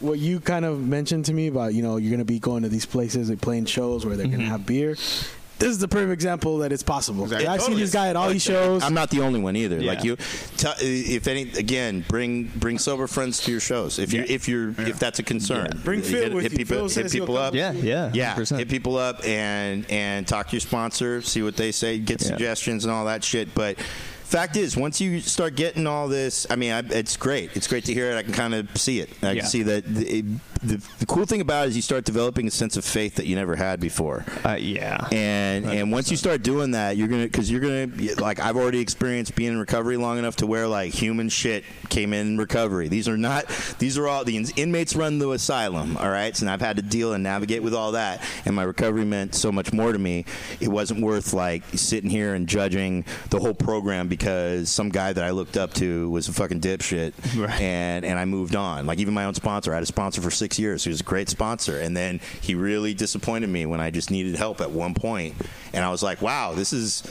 what you kind of mentioned to me about you know you're gonna be going to these places and playing shows where they're
Mm-hmm.
gonna have beer. This is the perfect example that it's possible.
Exactly.
I've seen this guy at all these shows.
I'm not the only one either.
Yeah.
Like you, t- if any, again, bring bring sober friends to your shows if you
Yeah.
if you're if that's a concern.
Bring Phil
hit,
with
hit
you.
people,
Phil
hit people up.
Yeah, yeah,
yeah.
100%.
Hit people up and and talk to your sponsor, see what they say, get
Yeah.
suggestions and all that shit. But fact is, once you start getting all this, I mean, I, it's great. It's great to hear it. I can kind of see it. I
Yeah.
can see that. The, the, the cool thing about it is you start developing a sense of faith that you never had before
Uh, yeah.
and and once you start doing that you're gonna because you're gonna like i've already experienced being in recovery long enough to where like human shit came in recovery these are not these are all the in- inmates run the asylum all right so i've had to deal and navigate with all that and my recovery meant so much more to me it wasn't worth like sitting here and judging the whole program because some guy that i looked up to was a fucking dipshit <laughs>
Right.
and and I moved on. Like even my own sponsor, I had a sponsor for six years. He was a great sponsor, and then he really disappointed me when I just needed help at one point, and I was like, wow, this is.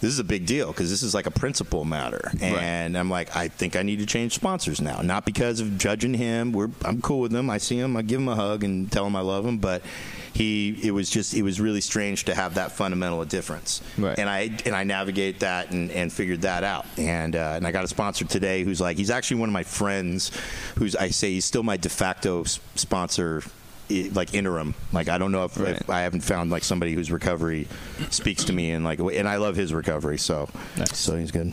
This is a big deal because this is like a principle matter, and I'm like, I think I need to change sponsors now. Not because of judging him. We're I'm cool with him. I see him. I give him a hug and tell him I love him. But he, it was just, it was really strange to have that fundamental difference.
Right.
And I and I navigate that and, and figured that out. And uh, and I got a sponsor today who's like he's actually one of my friends, who's I say he's still my de facto sponsor. Like interim, like I don't know if, if I haven't found like somebody whose recovery speaks to me and like, and I love his recovery, so so he's good.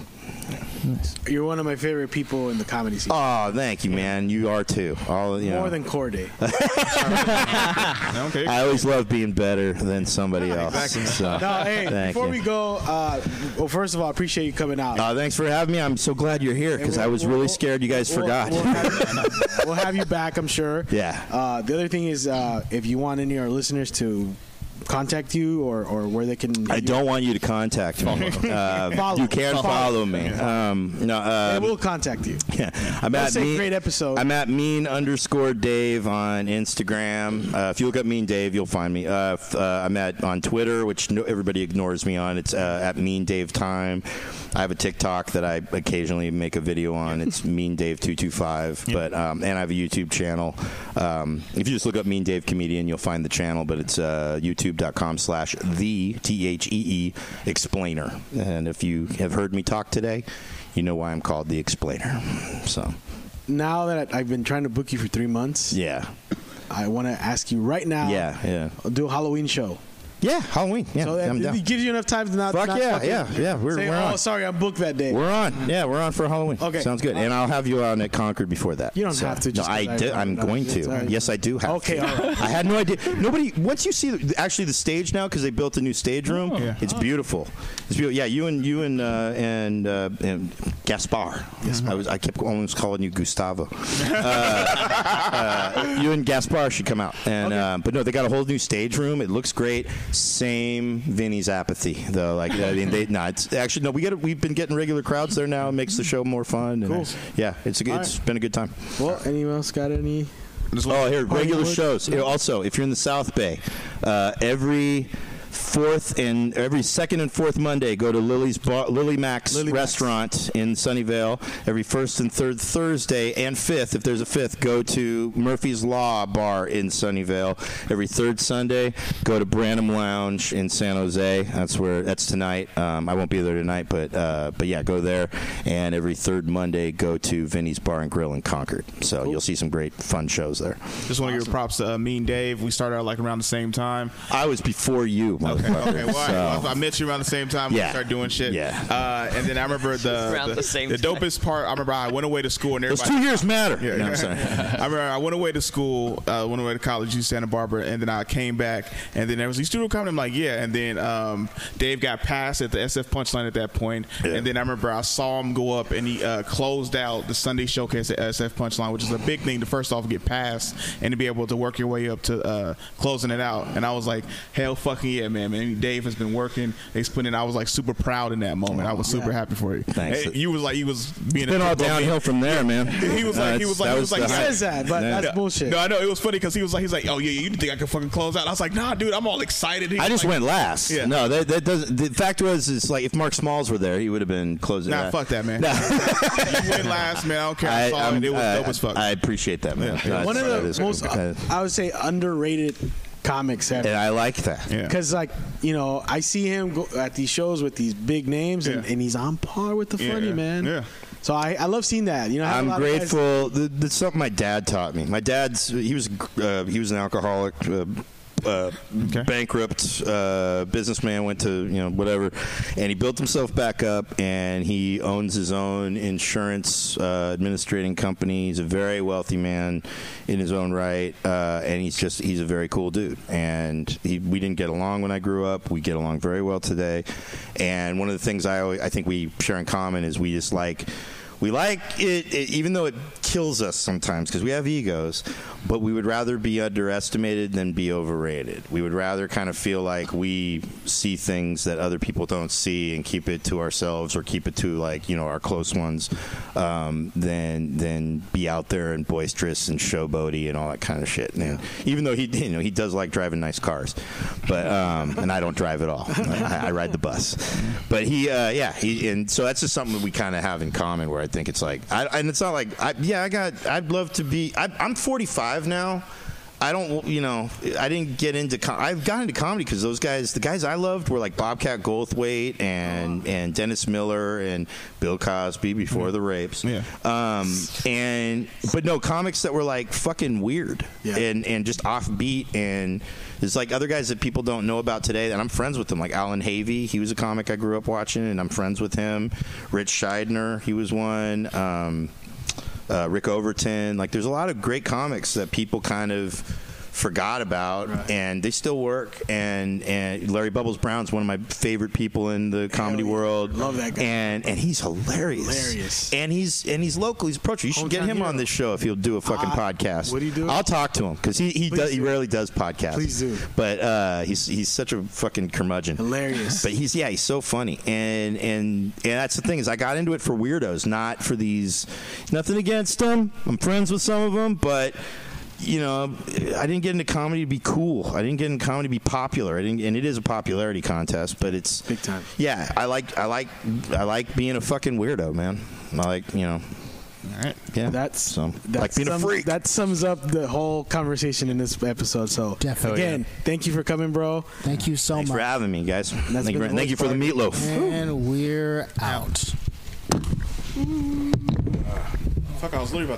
You're one of my favorite people in the comedy scene.
Oh, thank you, man. You are too. All you
More
know.
than Corday. <laughs>
Okay.
I always love being better than somebody else. So,
No, hey,
thank
before
you.
we go, uh, well, first of all, I appreciate you coming out.
Uh, thanks for having me. I'm so glad you're here because I was really scared you guys
We'll-
forgot.
We'll, have you, <laughs> we'll have you back, I'm sure.
Yeah.
Uh, the other thing is, uh, if you want any of our listeners to contact you or, or where they can.
I don't want you to contact me. Uh, <laughs>
Follow.
you can
Follow.
follow, me. Um, no,
They
uh,
will contact you. <laughs>
yeah. I'm
They'll
at
say
mean,
great episode.
I'm at mean underscore Dave on Instagram. Uh, if you look up Mean Dave, you'll find me. Uh, f- uh, I'm at on Twitter, which no, everybody ignores me on. It's uh, at Mean Dave Time. I have a TikTok that I occasionally make a video on. It's <laughs> Mean Dave two two five. But um, and I have a YouTube channel. Um, if you just look up Mean Dave comedian, you'll find the channel. But it's uh, YouTube youtube.com slash the T-H-E-E explainer. And if you have heard me talk today, you know why I'm called the explainer. So,
Now that I've been trying to book you for three months,
yeah.
I want to ask you right now.
Yeah, yeah.
Do a Halloween show.
Yeah, Halloween. Yeah,
so that,
I'm down.
it gives you enough time to not.
Fuck
not
yeah,
fucking
yeah, yeah. We're,
say,
we're
oh,
on.
sorry, I'm booked that day.
We're on. Yeah, we're on for Halloween.
Okay.
Sounds good. And I'll have you on at Concord before that.
You don't have to,
No, I
I-
did. I'm
no,
going to.
all right.
Yes, I do have
Okay,
to.
all right.
I had no idea. Nobody, once you see the, actually the stage now, because they built a new stage room, Oh,
Yeah.
it's beautiful. It's beautiful. Yeah, you and you and uh, and, uh, and Gaspar. Yes, I was. I kept almost calling you Gustavo. <laughs> uh, uh, you and Gaspar should come out. And uh, but no, they got a whole new stage room. It looks great. Same Vinny's apathy though. Like I mean, they <laughs> no. It's actually no. We get we've been getting regular crowds there now. It makes the show more fun. and
Cool.
Yeah, it's a, good- it's been a good time.
Well, anyone else got any?
Oh, here regular shows. Here, also, if you're in the South Bay, uh, every fourth and every second and fourth Monday, go to Lily's Bar, Lily Max
Lily
restaurant in Sunnyvale. Every first and third Thursday and fifth, if there's a fifth, go to Murphy's Law Bar in Sunnyvale. Every third Sunday, go to Branham Lounge in San Jose. That's where that's tonight. Um, I won't be there tonight, but uh, but yeah, go there. And every third Monday, go to Vinny's Bar and Grill in Concord. So you'll see some great fun shows there.
Just want to give props to uh, Mean Dave. We started out like around the same time.
I was before you, motherfucker.
Okay, well,
so-
all right. I met you around the same time.
Yeah.
We started doing shit.
Yeah.
Uh, and then I remember the <laughs> the,
the same
the dopest part. I remember I went away to school and
Those
everybody.
two years matter.
Yeah,
No. I'm sorry. <laughs>
I remember I went away to school, uh, went away to college, U Santa Barbara, and then I came back, and then there was these studio comedy. I'm like, yeah, and then um, Dave got passed at the SF Punchline at that point,
Yeah.
and then I remember I saw him go up and he uh, closed out the Sunday showcase at SF Punchline, which is a big thing to first off get passed and to be able to work your way up to uh, closing it out. And I was like, hell fucking yeah, man, man. Dave has been working. He's putting in. I was like super proud in that moment. I was super happy for you.
Thanks.
Hey, you was like, you was being
It's been
a
all downhill from there, man. <laughs>
He was like- he was like- he was like- he
He says that, but
Yeah.
that's bullshit.
No, I know it was funny because he was like, he's like, oh yeah, you think I can fucking close out? I was like, nah, dude, I'm all excited. He
I just
like,
went last.
Yeah.
No, that, that doesn't. The fact was, it's like if Mark Smalls were there, he would have been closing.
Nah,
that.
fuck that, man.
No.
you went last, man. I don't care. I,
I'm-
it. It was
uh,
dope as fuck.
I appreciate that, man.
Yeah.
That's-
One of the most,
cool. Uh,
I would say, underrated comics ever.
and I like that.
yeah.
Because like you know, I see him go at these shows with these big names, and,
Yeah.
and he's on par with the
Yeah,
funny
yeah.
man.
Yeah.
So I, I love seeing that. You know, I have a
I'm
lot of guys-
grateful. Th- That's something my dad taught me. My dad's he was uh, he was an alcoholic. Uh, uh, bankrupt uh, businessman went to you know whatever, and he built himself back up, and he owns his own insurance uh, administrating company. He's a very wealthy man in his own right, uh, and he's just he's a very cool dude. And he, we didn't get along when I grew up. We get along very well today. And one of the things I always, I think we share in common is we just like we like it, it even though it kills us sometimes because we have egos but we would rather be underestimated than be overrated. We would rather kind of feel like we see things that other people don't see and keep it to ourselves or keep it to like you know our close ones um, than than be out there and boisterous and showboaty and all that kind of shit. And even though he you know he does like driving nice cars but um, and I don't drive at all. I, I ride the bus. <laughs> But he uh, yeah he and so that's just something that we kind of have in common where I think it's like I, and it's not like I, yeah I got I'd love to be I, I'm 45 now I don't, you know, I didn't get into. Com- I've got into comedy because those guys, the guys I loved, were like Bobcat Goldthwait and and Dennis Miller and Bill Cosby before the rapes.
Yeah.
Um, and but no comics that were like fucking weird
Yeah.
and and just offbeat and there's like other guys that people don't know about today and I'm friends with them like Allan Havey he was a comic I grew up watching and I'm friends with him Ritch Shydner he was one um, uh, Rick Overton. Like there's a lot of great comics that people kind of forgot about and they still work. And and Larry Bubbles Brown's one of my favorite people in the comedy
yeah.
world.
Love that guy.
and and he's hilarious.
Hilarious.
and he's and he's local. He's approachable you should get
Hometown
him on this show if he'll do a fucking
Uh,
podcast.
would he do?
I'll talk to him because he he, does, he rarely does podcasts.
Please do.
but uh, he's he's such a fucking curmudgeon.
Hilarious.
but he's yeah he's so funny. And and and that's the thing is I got into it for weirdos not for these nothing against them I'm friends with some of them but you know, I didn't get into comedy to be cool. I didn't get into comedy to be popular. I didn't, and it is a popularity contest, but it's
Big time.
Yeah, I like, I like, I like being a fucking weirdo, man. I like, you know,
All right.
Yeah.
That's
so
that
like being a
sums-
freak.
That sums up the whole conversation in this episode. So
Definitely.
again, thank you for coming, bro.
Thank you so
Thanks
much.
for having me, guys. Thank you, for,
the
thank you for the meatloaf.
And we're out.
Fuck, I was literally about